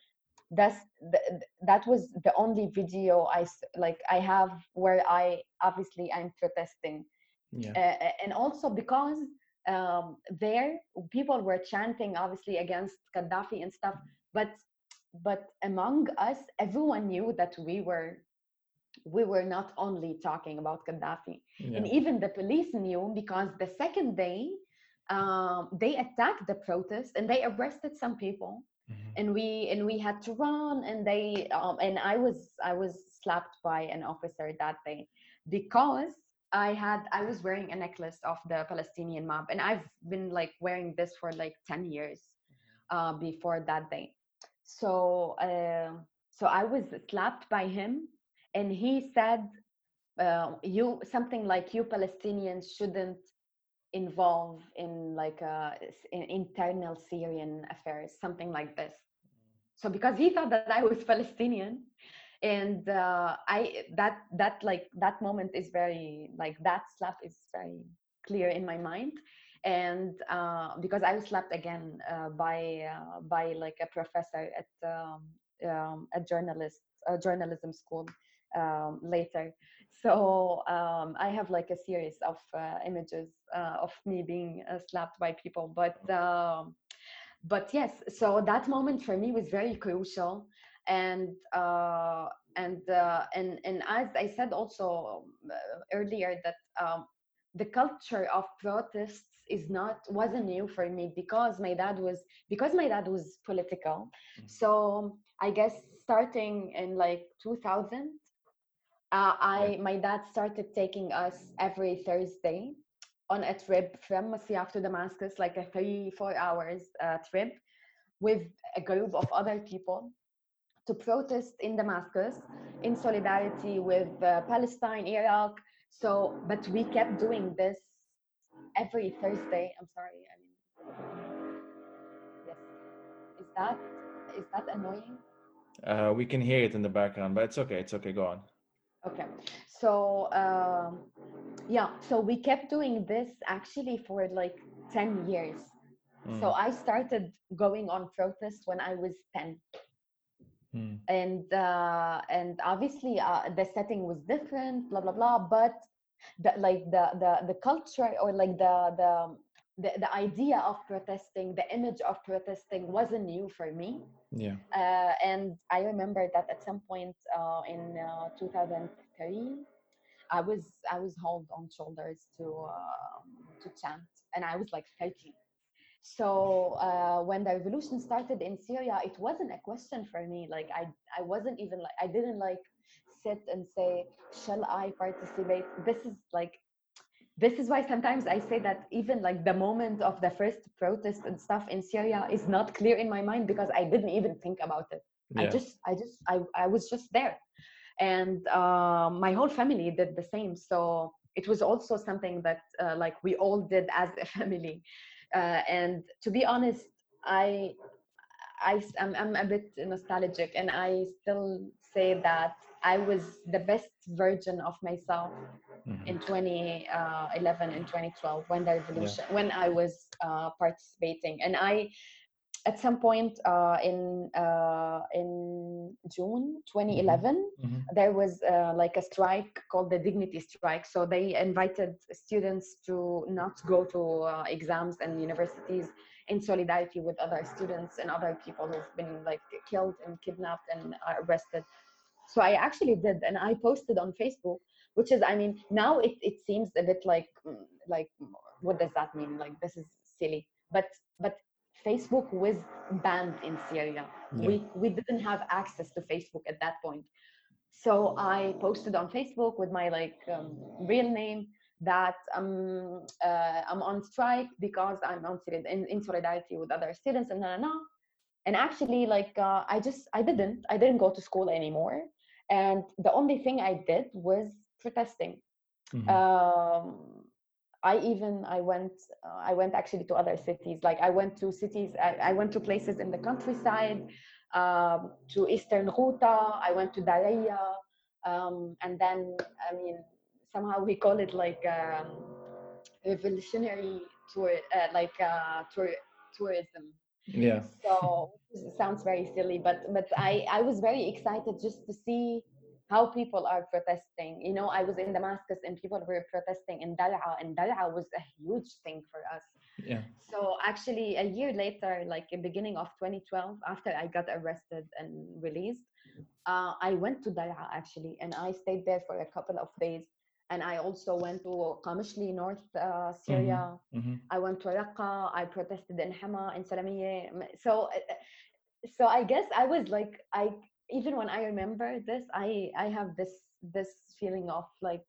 that's the, that was the only video i like i have where i obviously i'm protesting yeah. Uh, and also because um, there people were chanting obviously against gaddafi and stuff but but among us everyone knew that we were we were not only talking about gaddafi yeah. and even the police knew because the second day um, they attacked the protest and they arrested some people mm-hmm. and we and we had to run and they um, and i was i was slapped by an officer that day because i had i was wearing a necklace of the palestinian mob and i've been like wearing this for like 10 years mm-hmm. uh, before that day so uh, so i was slapped by him and he said uh, you something like you palestinians shouldn't involved in like uh, in internal Syrian affairs, something like this. So because he thought that I was Palestinian, and uh, I that that like that moment is very like that slap is very clear in my mind, and uh, because I was slapped again uh, by uh, by like a professor at um, um, a journalist, a journalism school um, later. So um, I have like a series of uh, images uh, of me being uh, slapped by people. But um, but yes, so that moment for me was very crucial, and uh, and uh, and and as I said also uh, earlier that um, the culture of protests is not wasn't new for me because my dad was because my dad was political mm-hmm. so i guess starting in like 2000 uh, i yeah. my dad started taking us every thursday on a trip from Masyaf to Damascus, like a three, four hours uh, trip with a group of other people to protest in Damascus in solidarity with uh, Palestine, Iraq. So, but we kept doing this every Thursday. I'm sorry. I mean, yes. Is that is that annoying? Uh, we can hear it in the background, but it's okay. It's okay. Go on. Okay. So um, yeah, so we kept doing this actually for like ten years. Mm. So I started going on protests when I was ten. Mm. And uh, and obviously uh, the setting was different, blah blah blah. But the like the the the culture or like the the the, the idea of protesting the image of protesting wasn't new for me. Yeah. Uh, and i remember that at some point uh, in uh, 2003 i was i was held on shoulders to um, to chant and i was like 13 so uh, when the revolution started in syria it wasn't a question for me. Like i i wasn't even like i didn't like sit and say, shall I participate? This is like, this is why sometimes I say that even like the moment of the first protest and stuff in Syria is not clear in my mind because I didn't even think about it. Yeah. I just, I just, I, I was just there. And uh, my whole family did the same. So it was also something that uh, like we all did as a family. Uh, and to be honest, I, I, I'm, I'm a bit nostalgic and I still say that I was the best version of myself mm-hmm. in 2011 and 2012 when the revolution, yeah. when I was uh, participating. And I, at some point uh, in uh, in June 2011, mm-hmm. mm-hmm. there was uh, like a strike called the Dignity Strike. So they invited students to not go to uh, exams and universities in solidarity with other students and other people who've been like killed and kidnapped and arrested so I actually did, and I posted on Facebook, which is, I mean, now it, it seems a bit like, mm, like, what does that mean? Like, this is silly. But, but Facebook was banned in Syria. Yeah. We, we didn't have access to Facebook at that point. So I posted on Facebook with my like um, real name that um, uh, I'm on strike because I'm on in, in solidarity with other students and no, no, no. And actually, like uh, I just I didn't I didn't go to school anymore and the only thing i did was protesting mm-hmm. um, i even i went uh, i went actually to other cities like i went to cities i, I went to places in the countryside um, to eastern Ghouta i went to Daraya um, and then i mean somehow we call it like um, revolutionary tour uh, like uh, tour, tourism yeah. So it sounds very silly but but i i was very excited just to see how people are protesting. You know i was in damascus and people were protesting in Dar'a and Dar'a was a huge thing for us. Yeah. So actually a year later like in beginning of 2012 after i got arrested and released uh, i went to Dar'a actually and i stayed there for a couple of days and I also went to Qamishli, North uh, Syria. Mm-hmm. Mm-hmm. I went to Raqqa. I protested in Hama, in Salamiyeh. So, uh, so I guess I was like, I even when I remember this, I I have this this feeling of like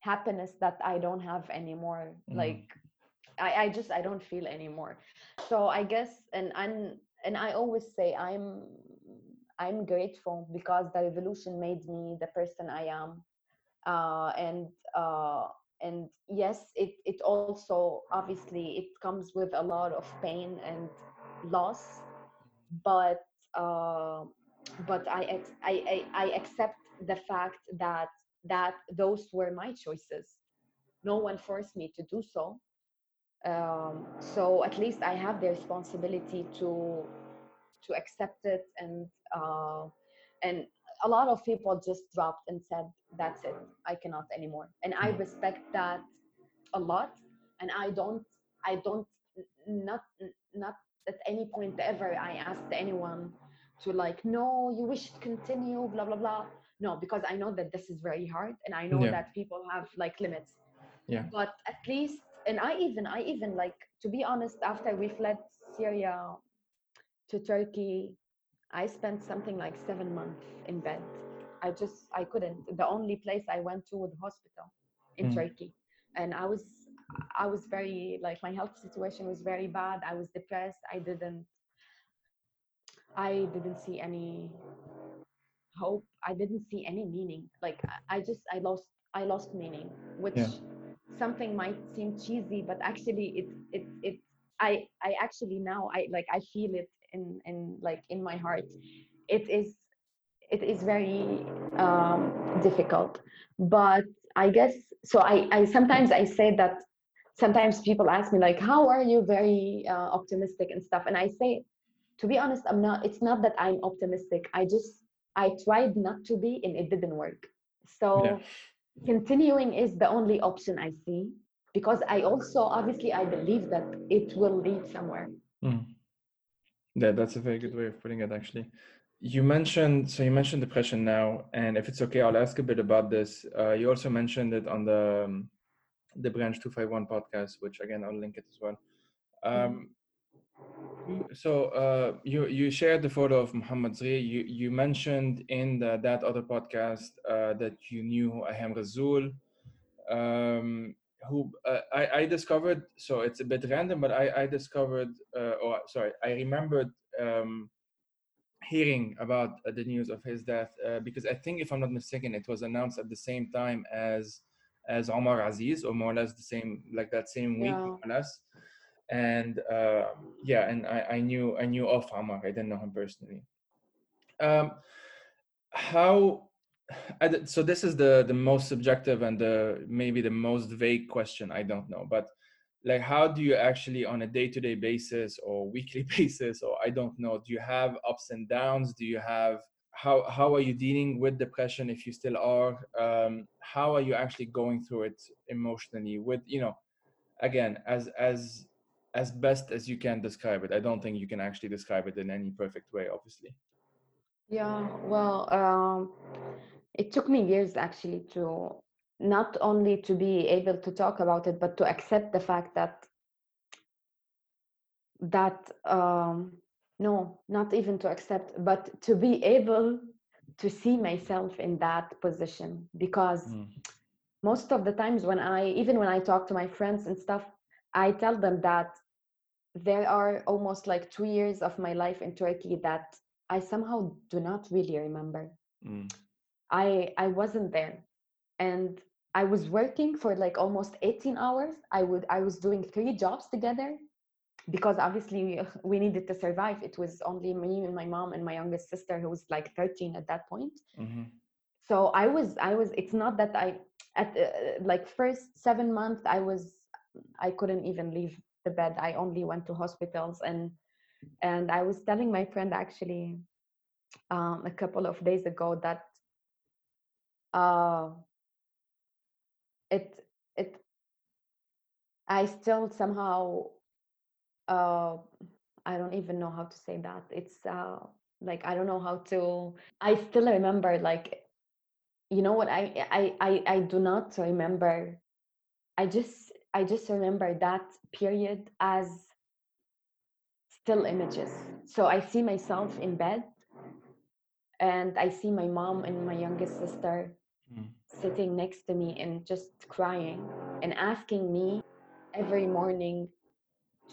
happiness that I don't have anymore. Mm-hmm. Like, I I just I don't feel anymore. So I guess and and and I always say I'm I'm grateful because the revolution made me the person I am uh, and uh, and yes it it also obviously it comes with a lot of pain and loss but uh, but I, I i i accept the fact that that those were my choices. No one forced me to do so. Um, so at least i have the responsibility to to accept it and uh, and a lot of people just dropped and said that's it i cannot anymore and i Mm. respect that a lot and i don't i don't not not at any point ever i asked anyone to like no you wish to continue blah blah blah no because i know that this is very hard and i know Yeah. that people have like limits Yeah. but at least and i even i even like to be honest after we fled syria to turkey i spent something like seven months in bed. I just i couldn't. The only place i went to was hospital in Mm. turkey. And i was i was very like my health situation was very bad. I was depressed. I didn't i didn't see any hope. I didn't see any meaning. Like i just i lost i lost meaning which Yeah. something might seem cheesy but actually it it it i i actually now i like i feel it in in like in my heart it is it is very um difficult. But i guess so i i sometimes i say that sometimes people ask me like how are you very uh, optimistic and stuff? And i say to be honest i'm not it's not that i'm optimistic. I just i tried not to be and it didn't work. So Yeah. continuing is the only option i see because i also obviously i believe that it will lead somewhere. Mm. Yeah, that's a very good way of putting it, actually. You mentioned, so you mentioned depression now, and if it's okay, I'll ask a bit about this. Uh, you also mentioned it on the um, the Branch 251 podcast, which again, I'll link it as well. Um, so uh, you you shared the photo of Muhammad Zri. You you mentioned in the, that other podcast uh, that you knew Ayham Ghazzoul um, who uh, I, I discovered so it's a bit random but i, I discovered uh, or sorry i remembered um, hearing about uh, the news of his death uh, because i think if i'm not mistaken it was announced at the same time as as omar aziz or more or less the same like that same week Yeah. more or less. And uh, yeah and I, I knew i knew of omar. I didn't know him personally. Um, how I so this is the the most subjective and the maybe the most vague question i don't know but like how do you actually on a day-to-day basis or weekly basis or i don't know do you have ups and downs? Do you have how how are you dealing with depression if you still are? Um how are you actually going through it emotionally with you know again as as as best as you can describe it. I don't think you can actually describe it in any perfect way obviously. Yeah, well, um, it took me years actually to not only to be able to talk about it, but to accept the fact that that um, no, not even to accept, but to be able to see myself in that position because Mm. most of the times when I even when I talk to my friends and stuff, I tell them that there are almost like two years of my life in Turkey that I somehow do not really remember. Mm. I I wasn't there, and I was working for like almost 18 hours. I would I was doing three jobs together because obviously we, we needed to survive. It was only me and my mom and my youngest sister who was like 13 at that point. hmm So I was I was. It's not that I at uh, like first seven months I was I couldn't even leave the bed. I only went to hospitals and and I was telling my friend actually um, a couple of days ago that uh, it it I still somehow uh, I don't even know how to say that. It's uh, like I don't know how to. I still remember like you know what I I I, I do not remember. I just I just remember that period as still images. So I see myself in bed and I see my mom and my youngest sister Mm. sitting next to me and just crying and asking me every morning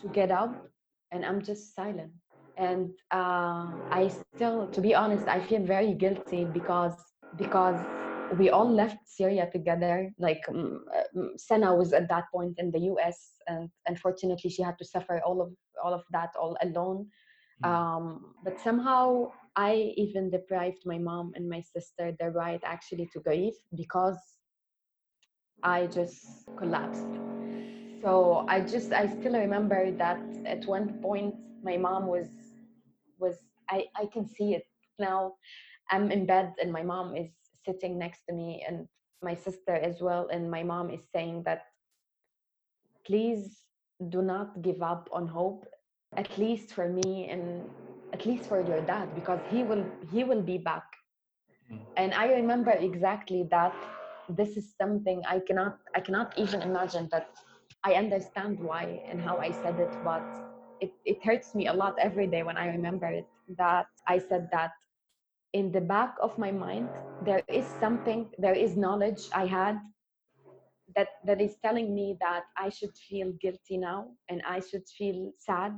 to get up and i'm just silent and uh, i still to be honest i feel very guilty because because we all left syria together like um, um, was at that point in the us and unfortunately she had to suffer all of all of that all alone Mm. um, but somehow I even deprived my mom and my sister the right actually to grieve because I just collapsed. So I just I still remember that at one point my mom was was I, I can see it now. I'm in bed and my mom is sitting next to me and my sister as well. And my mom is saying that please do not give up on hope, at least for me and at least for your dad, because he will he will be back. Mm. And I remember exactly that this is something I cannot I cannot even imagine that I understand why and how I said it, but it, it hurts me a lot every day when I remember it that I said that in the back of my mind there is something there is knowledge i had that that is telling me that i should feel guilty now and i should feel sad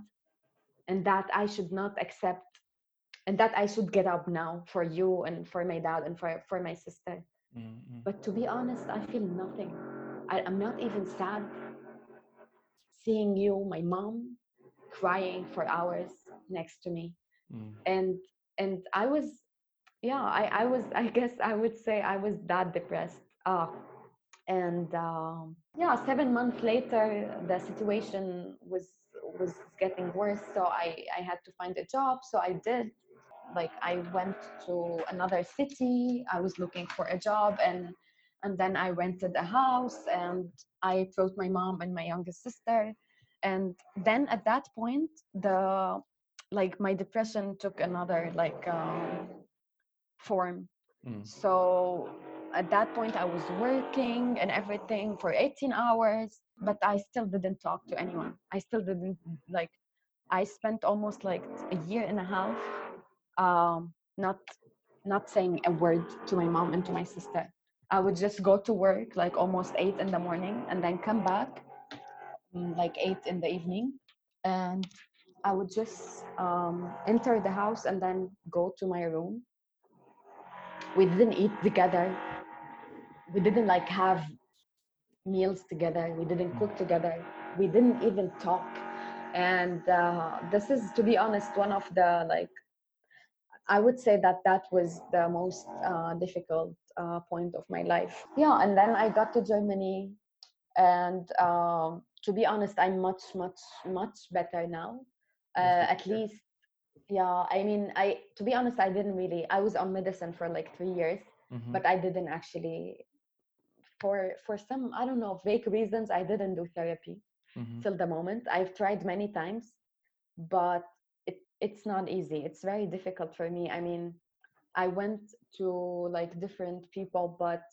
and that i should not accept and that i should get up now for you and for my dad and for for my sister mm-hmm. but to be honest i feel nothing I, i'm not even sad seeing you my mom crying for hours next to me mm. and and i was yeah I, I was i guess i would say i was that depressed uh, and um, yeah seven months later the situation was was getting worse so i i had to find a job so i did like i went to another city i was looking for a job and and then i rented a house and i wrote my mom and my youngest sister and then at that point the like my depression took another like um, form. Mm. So at that point, I was working and everything for 18 hours, but I still didn't talk to anyone. I still didn't like. I spent almost like a year and a half, um, not not saying a word to my mom and to my sister. I would just go to work like almost eight in the morning and then come back mm, like eight in the evening, and I would just um, enter the house and then go to my room we didn't eat together we didn't like have meals together we didn't cook together we didn't even talk. And uh, this is to be honest one of the like i would say that that was the most uh, difficult uh, point of my life. Yeah and then i got to germany and um, to be honest i'm much much much better now. Uh, at least yeah i mean i to be honest i didn't really i was on medicine for like three years mm-hmm. but i didn't actually for for some i don't know vague reasons i didn't do therapy mm-hmm. till the moment i've tried many times but it, it's not easy it's very difficult for me i mean i went to like different people but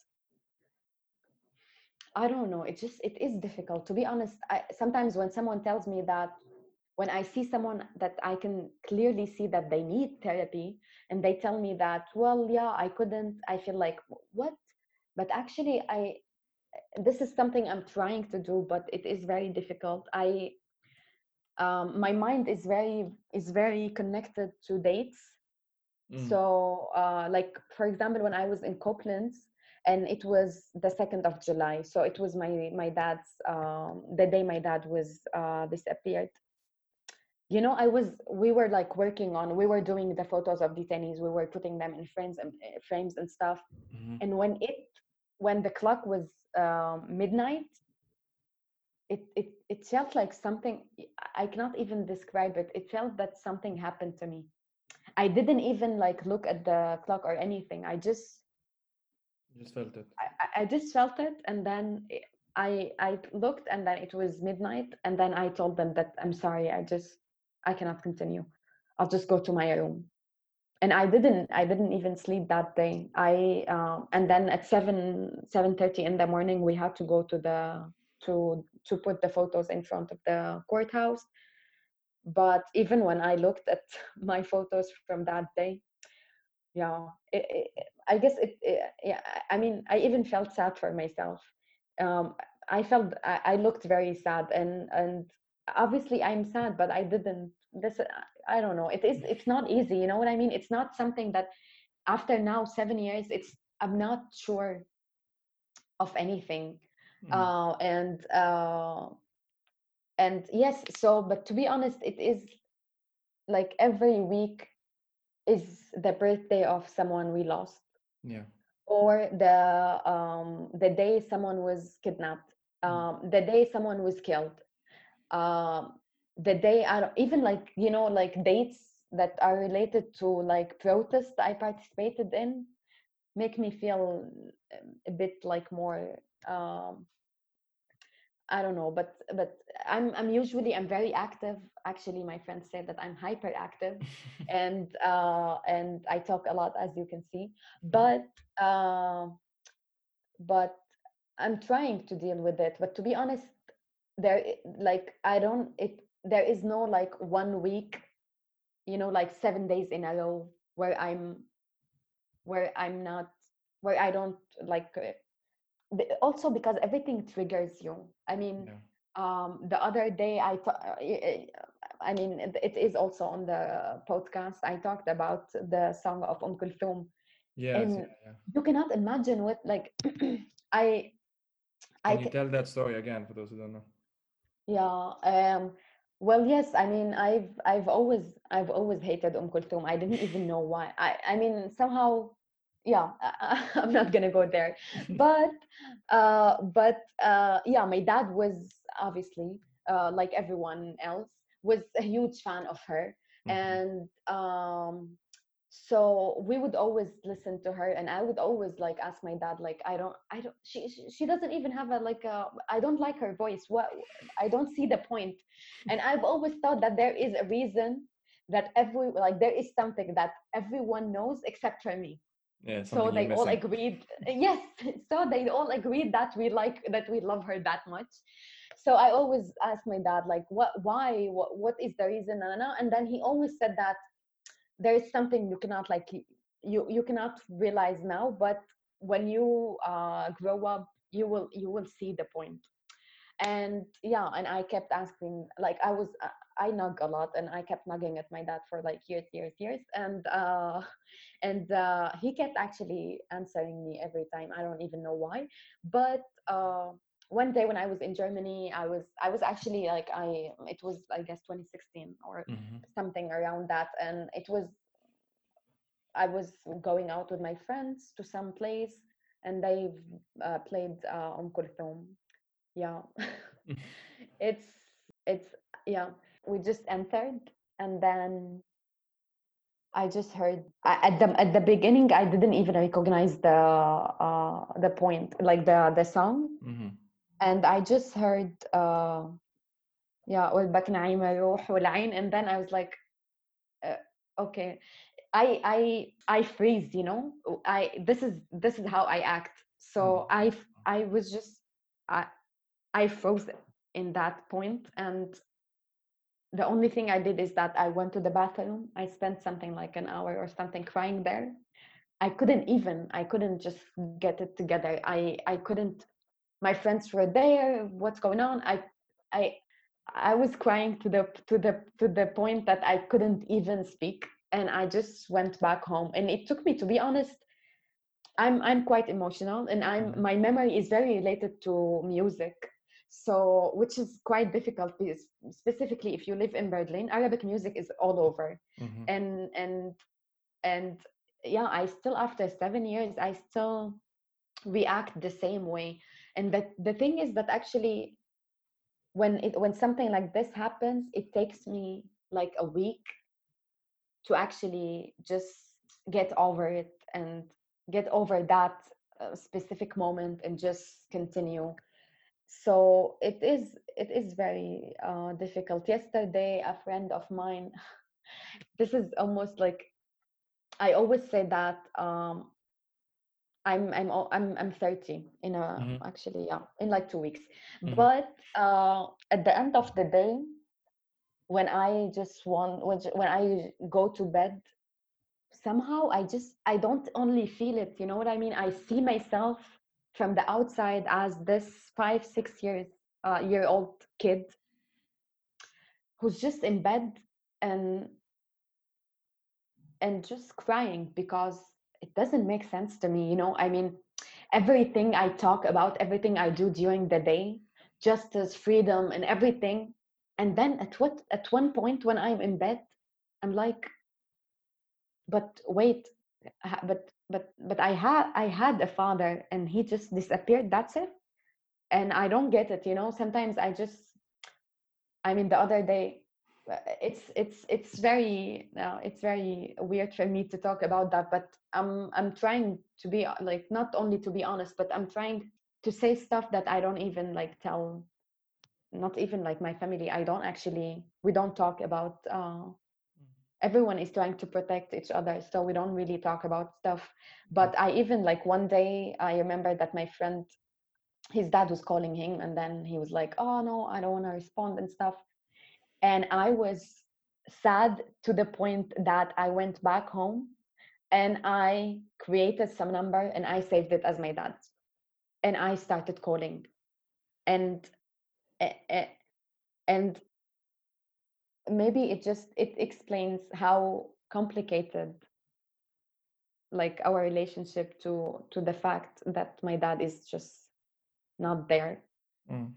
i don't know it just it is difficult to be honest I, sometimes when someone tells me that when I see someone that I can clearly see that they need therapy and they tell me that, well, yeah, I couldn't, I feel like, what? But actually, I, this is something I'm trying to do, but it is very difficult. I, um, my mind is very is very connected to dates. Mm. So, uh, like for example, when I was in Koblenz, and it was the second of July, so it was my my dad's um, the day my dad was uh, disappeared you know i was we were like working on we were doing the photos of detainees we were putting them in frames and uh, frames and stuff mm-hmm. and when it when the clock was um, midnight it, it it felt like something i cannot even describe it it felt that something happened to me i didn't even like look at the clock or anything i just just felt it I, I just felt it and then i i looked and then it was midnight and then i told them that i'm sorry i just I cannot continue. I'll just go to my room. And I didn't. I didn't even sleep that day. I uh, and then at seven seven thirty in the morning we had to go to the to to put the photos in front of the courthouse. But even when I looked at my photos from that day, yeah, it, it, I guess it, it, Yeah, I mean, I even felt sad for myself. Um, I felt I, I looked very sad, and and obviously i'm sad but i didn't. This i don't know. It is it's not easy you know what i mean? It's not something that after now seven years it's i'm not sure of anything. Mm. uh, and uh, and yes so but to be honest it is like every week is the birthday of someone we lost. Yeah. Or the um the day someone was kidnapped. Mm. um the day someone was killed um, the day I don't, even like you know like dates that are related to like protests I participated in make me feel a bit like more um, I don't know, but but I'm I'm usually I'm very active. Actually, my friends say that I'm hyperactive, and uh, and I talk a lot, as you can see. But uh, but I'm trying to deal with it. But to be honest, there like I don't it. There is no like one week, you know, like seven days in a row where I'm where I'm not where I don't like also because everything triggers you i mean yeah. um the other day i uh, i mean it is also on the podcast i talked about the song of Om Kulthum yes, and yeah, yeah. you cannot imagine what like i can I you tell that story again for those who don't know yeah um well yes i mean i've i've always i've always hated um kulthum. I didn't even know why. I i mean somehow yeah i'm not gonna go there. But uh but uh yeah my dad was obviously uh like everyone else was a huge fan of her. Mm-hmm. and um so we would always listen to her and i would always like ask my dad like i don't i don't she she doesn't even have a like a i don't like her voice. What i don't see the point. And i've always thought that there is a reason that every like there is something that everyone knows except for me. Yeah, so they all agreed yes so they all agreed that we like that we love her that much. So i always ask my dad like what why? What, what is the reason? And then he always said that there is something you cannot like you you cannot realize now but when you uh, grow up you will you will see the point and yeah and i kept asking like i was uh, I nug a lot and I kept nugging at my dad for like years, years, years. And uh, and uh, he kept actually answering me every time. I don't even know why. But uh, one day when I was in Germany, I was I was actually like I it was I guess 2016 or mm-hmm. something around that, and it was I was going out with my friends to some place, and they uh, played uh, Om Kulthum. Yeah, it's it's yeah we just entered and then I just heard at the at the beginning I didn't even recognize the uh, the point like the the song mm-hmm and I just heard uh, yeah والبك نعيمة روح والعين and then I was like uh, okay I I I freeze you know I this is this is how I act so mm-hmm. I I was just I I froze in that point and the only thing I did is that I went to the bathroom. I spent something like an hour or something crying there. I couldn't even, I couldn't just get it together. I, I couldn't, my friends were there. What's going on? I, I, I was crying to the, to the, to the point that I couldn't even speak. And I just went back home. And it took me, to be honest, I'm, I'm quite emotional and I'm, mm-hmm. my memory is very related to music so which is quite difficult because specifically if you live in berlin arabic music is all over mm-hmm. and and and yeah i still after seven years i still react the same way and that the thing is that actually when it when something like this happens it takes me like a week to actually just get over it and get over that uh, specific moment and just continue. So it is it is very uh, difficult. Yesterday a friend of mine this is almost like i always say that um, i'm i'm i'm i'm 30 in a mm-hmm. actually yeah in like 2 weeks mm-hmm. but uh, at the end of the day when i just want when, when i go to bed somehow i just i don't only feel it you know what i mean i see myself from the outside as this five six years uh, year old kid who's just in bed and and just crying because it doesn't make sense to me you know? I mean everything i talk about everything i do during the day justice freedom and everything and then at what at one point when i'm in bed i'm like but wait but but but i had i had a father and he just disappeared that's it? And i don't get it you know? Sometimes i just i mean the other day it's it's it's very it's very weird for me to talk about that but i'm i'm trying to be like not only to be honest but i'm trying to say stuff that i don't even like tell not even like my family. I don't actually we don't talk about uh, everyone is trying to protect each other so we don't really talk about stuff. But i even like one day i remember that my friend his dad was calling him and then he was like oh no i don't want to respond and stuff and i was sad to the point that i went back home and i created some number and i saved it as my dad's. And i started calling. And and maybe it just it explains how complicated like our relationship to to the fact that my dad is just not there. Mm.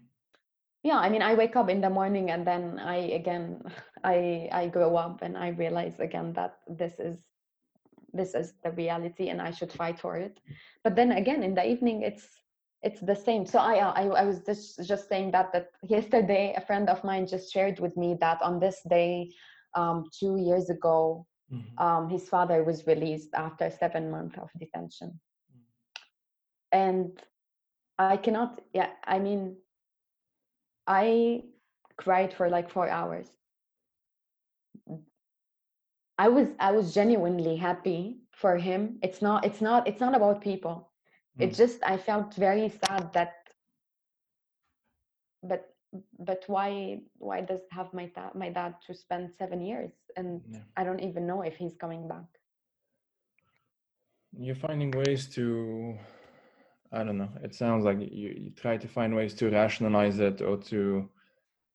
Yeah i mean i wake up in the morning and then i again i i grow up and i realize again that this is this is the reality and i should fight for it but then again in the evening it's it's the same so I, I i was just just saying that that yesterday a friend of mine just shared with me that on this day um, two years ago mm-hmm. um, his father was released after seven months of detention mm-hmm. and i cannot yeah i mean i cried for like four hours. I was i was genuinely happy for him. It's not it's not it's not about people. It mm. just i felt very sad that but but why why does have my dad my dad to spend seven years and yeah. i don't even know if he's coming back. You're finding ways to i don't know it sounds like you, you try to find ways to rationalize it or to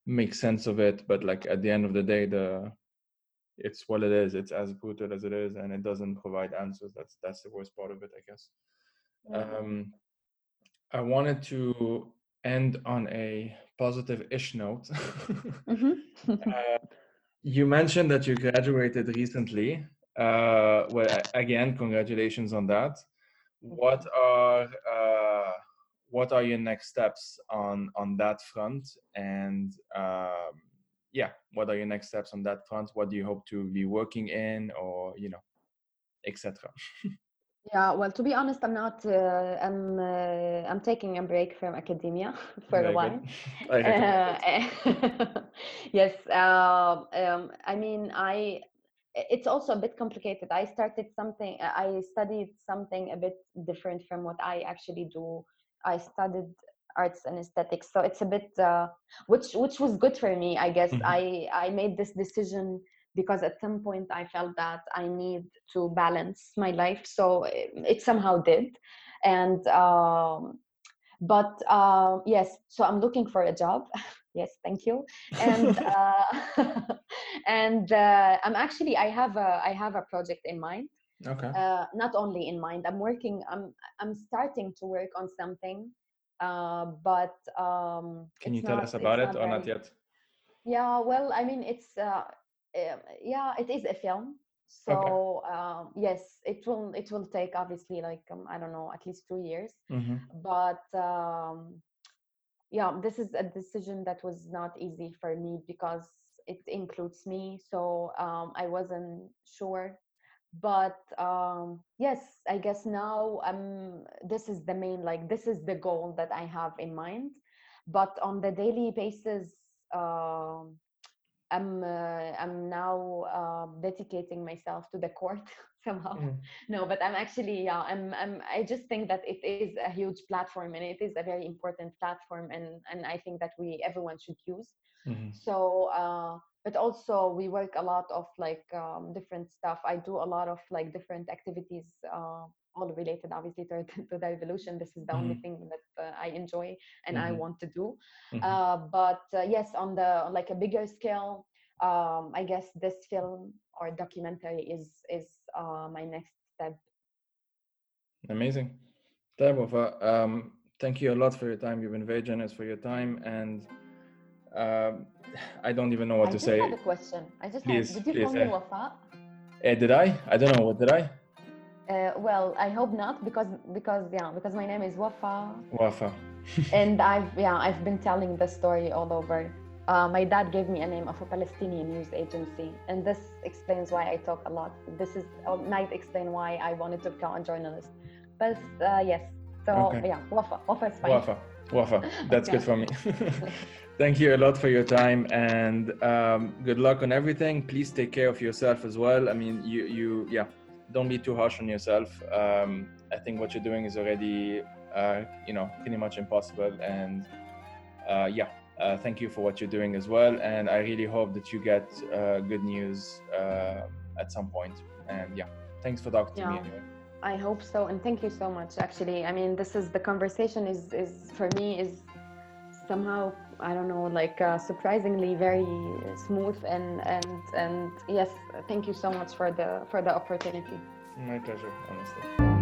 make sense of it but like at the end of the day the it's what it is it's as brutal as it is and it doesn't provide answers that's that's the worst part of it i guess um, I wanted to end on a positive-ish note. mm-hmm. uh, you mentioned that you graduated recently. Uh, well, again, congratulations on that. What are uh, what are your next steps on on that front? And um, yeah, what are your next steps on that front? What do you hope to be working in, or you know, etc. Yeah, well, to be honest, I'm not. Uh, I'm. Uh, I'm taking a break from academia for Very a while. Uh, yes. Uh, um, I mean, I. It's also a bit complicated. I started something. I studied something a bit different from what I actually do. I studied arts and aesthetics, so it's a bit, uh, which which was good for me. I guess mm-hmm. I I made this decision because at some point I felt that I need to balance my life. So it, it somehow did. And, um, but uh, yes, so I'm looking for a job. yes, thank you. And, uh, and uh, I'm actually, I have a, I have a project in mind. Okay. Uh, not only in mind, I'm working, I'm, I'm starting to work on something, uh, but um, can you tell not, us about it or very, not yet? Yeah, well, I mean, it's uh, um, yeah, it is a film. So okay. um, yes, it will it will take obviously like um, I don't know at least two years. Mm-hmm. But um, yeah, this is a decision that was not easy for me because it includes me. So um, I wasn't sure. But um, yes, I guess now um, this is the main like this is the goal that I have in mind. But on the daily basis, um, I'm uh, I'm now uh, dedicating myself to the court somehow. Mm. No, but I'm actually yeah I'm I'm I just think that it is a huge platform and it is a very important platform and and I think that we everyone should use. Mm-hmm. So uh, but also we work a lot of like um, different stuff. I do a lot of like different activities. Uh, all related obviously to, to the revolution this is the mm-hmm. only thing that uh, i enjoy and mm-hmm. i want to do mm-hmm. uh, but uh, yes on the on like a bigger scale um, i guess this film or documentary is is uh, my next step amazing Wafa, um, thank you a lot for your time you've been very generous for your time and um, I don't even know what I to say. I have a question. I just please, have, did you call me Wafa? Uh, did I? I don't know. What did I? Uh, well, I hope not because because yeah because my name is Wafa. Wafa. and I've yeah I've been telling the story all over uh, my dad gave me a name of a Palestinian news agency, and this explains why I talk a lot. This is uh, might explain why I wanted to become a journalist. But uh, yes, so okay. yeah, Wafa, Wafa is fine. Wafa, Wafa, that's good for me. Thank you a lot for your time and um, good luck on everything. Please take care of yourself as well. I mean, you, you, yeah, don't be too harsh on yourself. Um, I think what you're doing is already, uh, you know, pretty much impossible. And uh, yeah, uh, thank you for what you're doing as well. And I really hope that you get uh, good news uh, at some point. And yeah, thanks for talking yeah. to me anyway. I hope so, and thank you so much. Actually, I mean, this is the conversation is is for me is somehow I don't know, like uh, surprisingly very smooth and and and yes, thank you so much for the for the opportunity. My pleasure, honestly.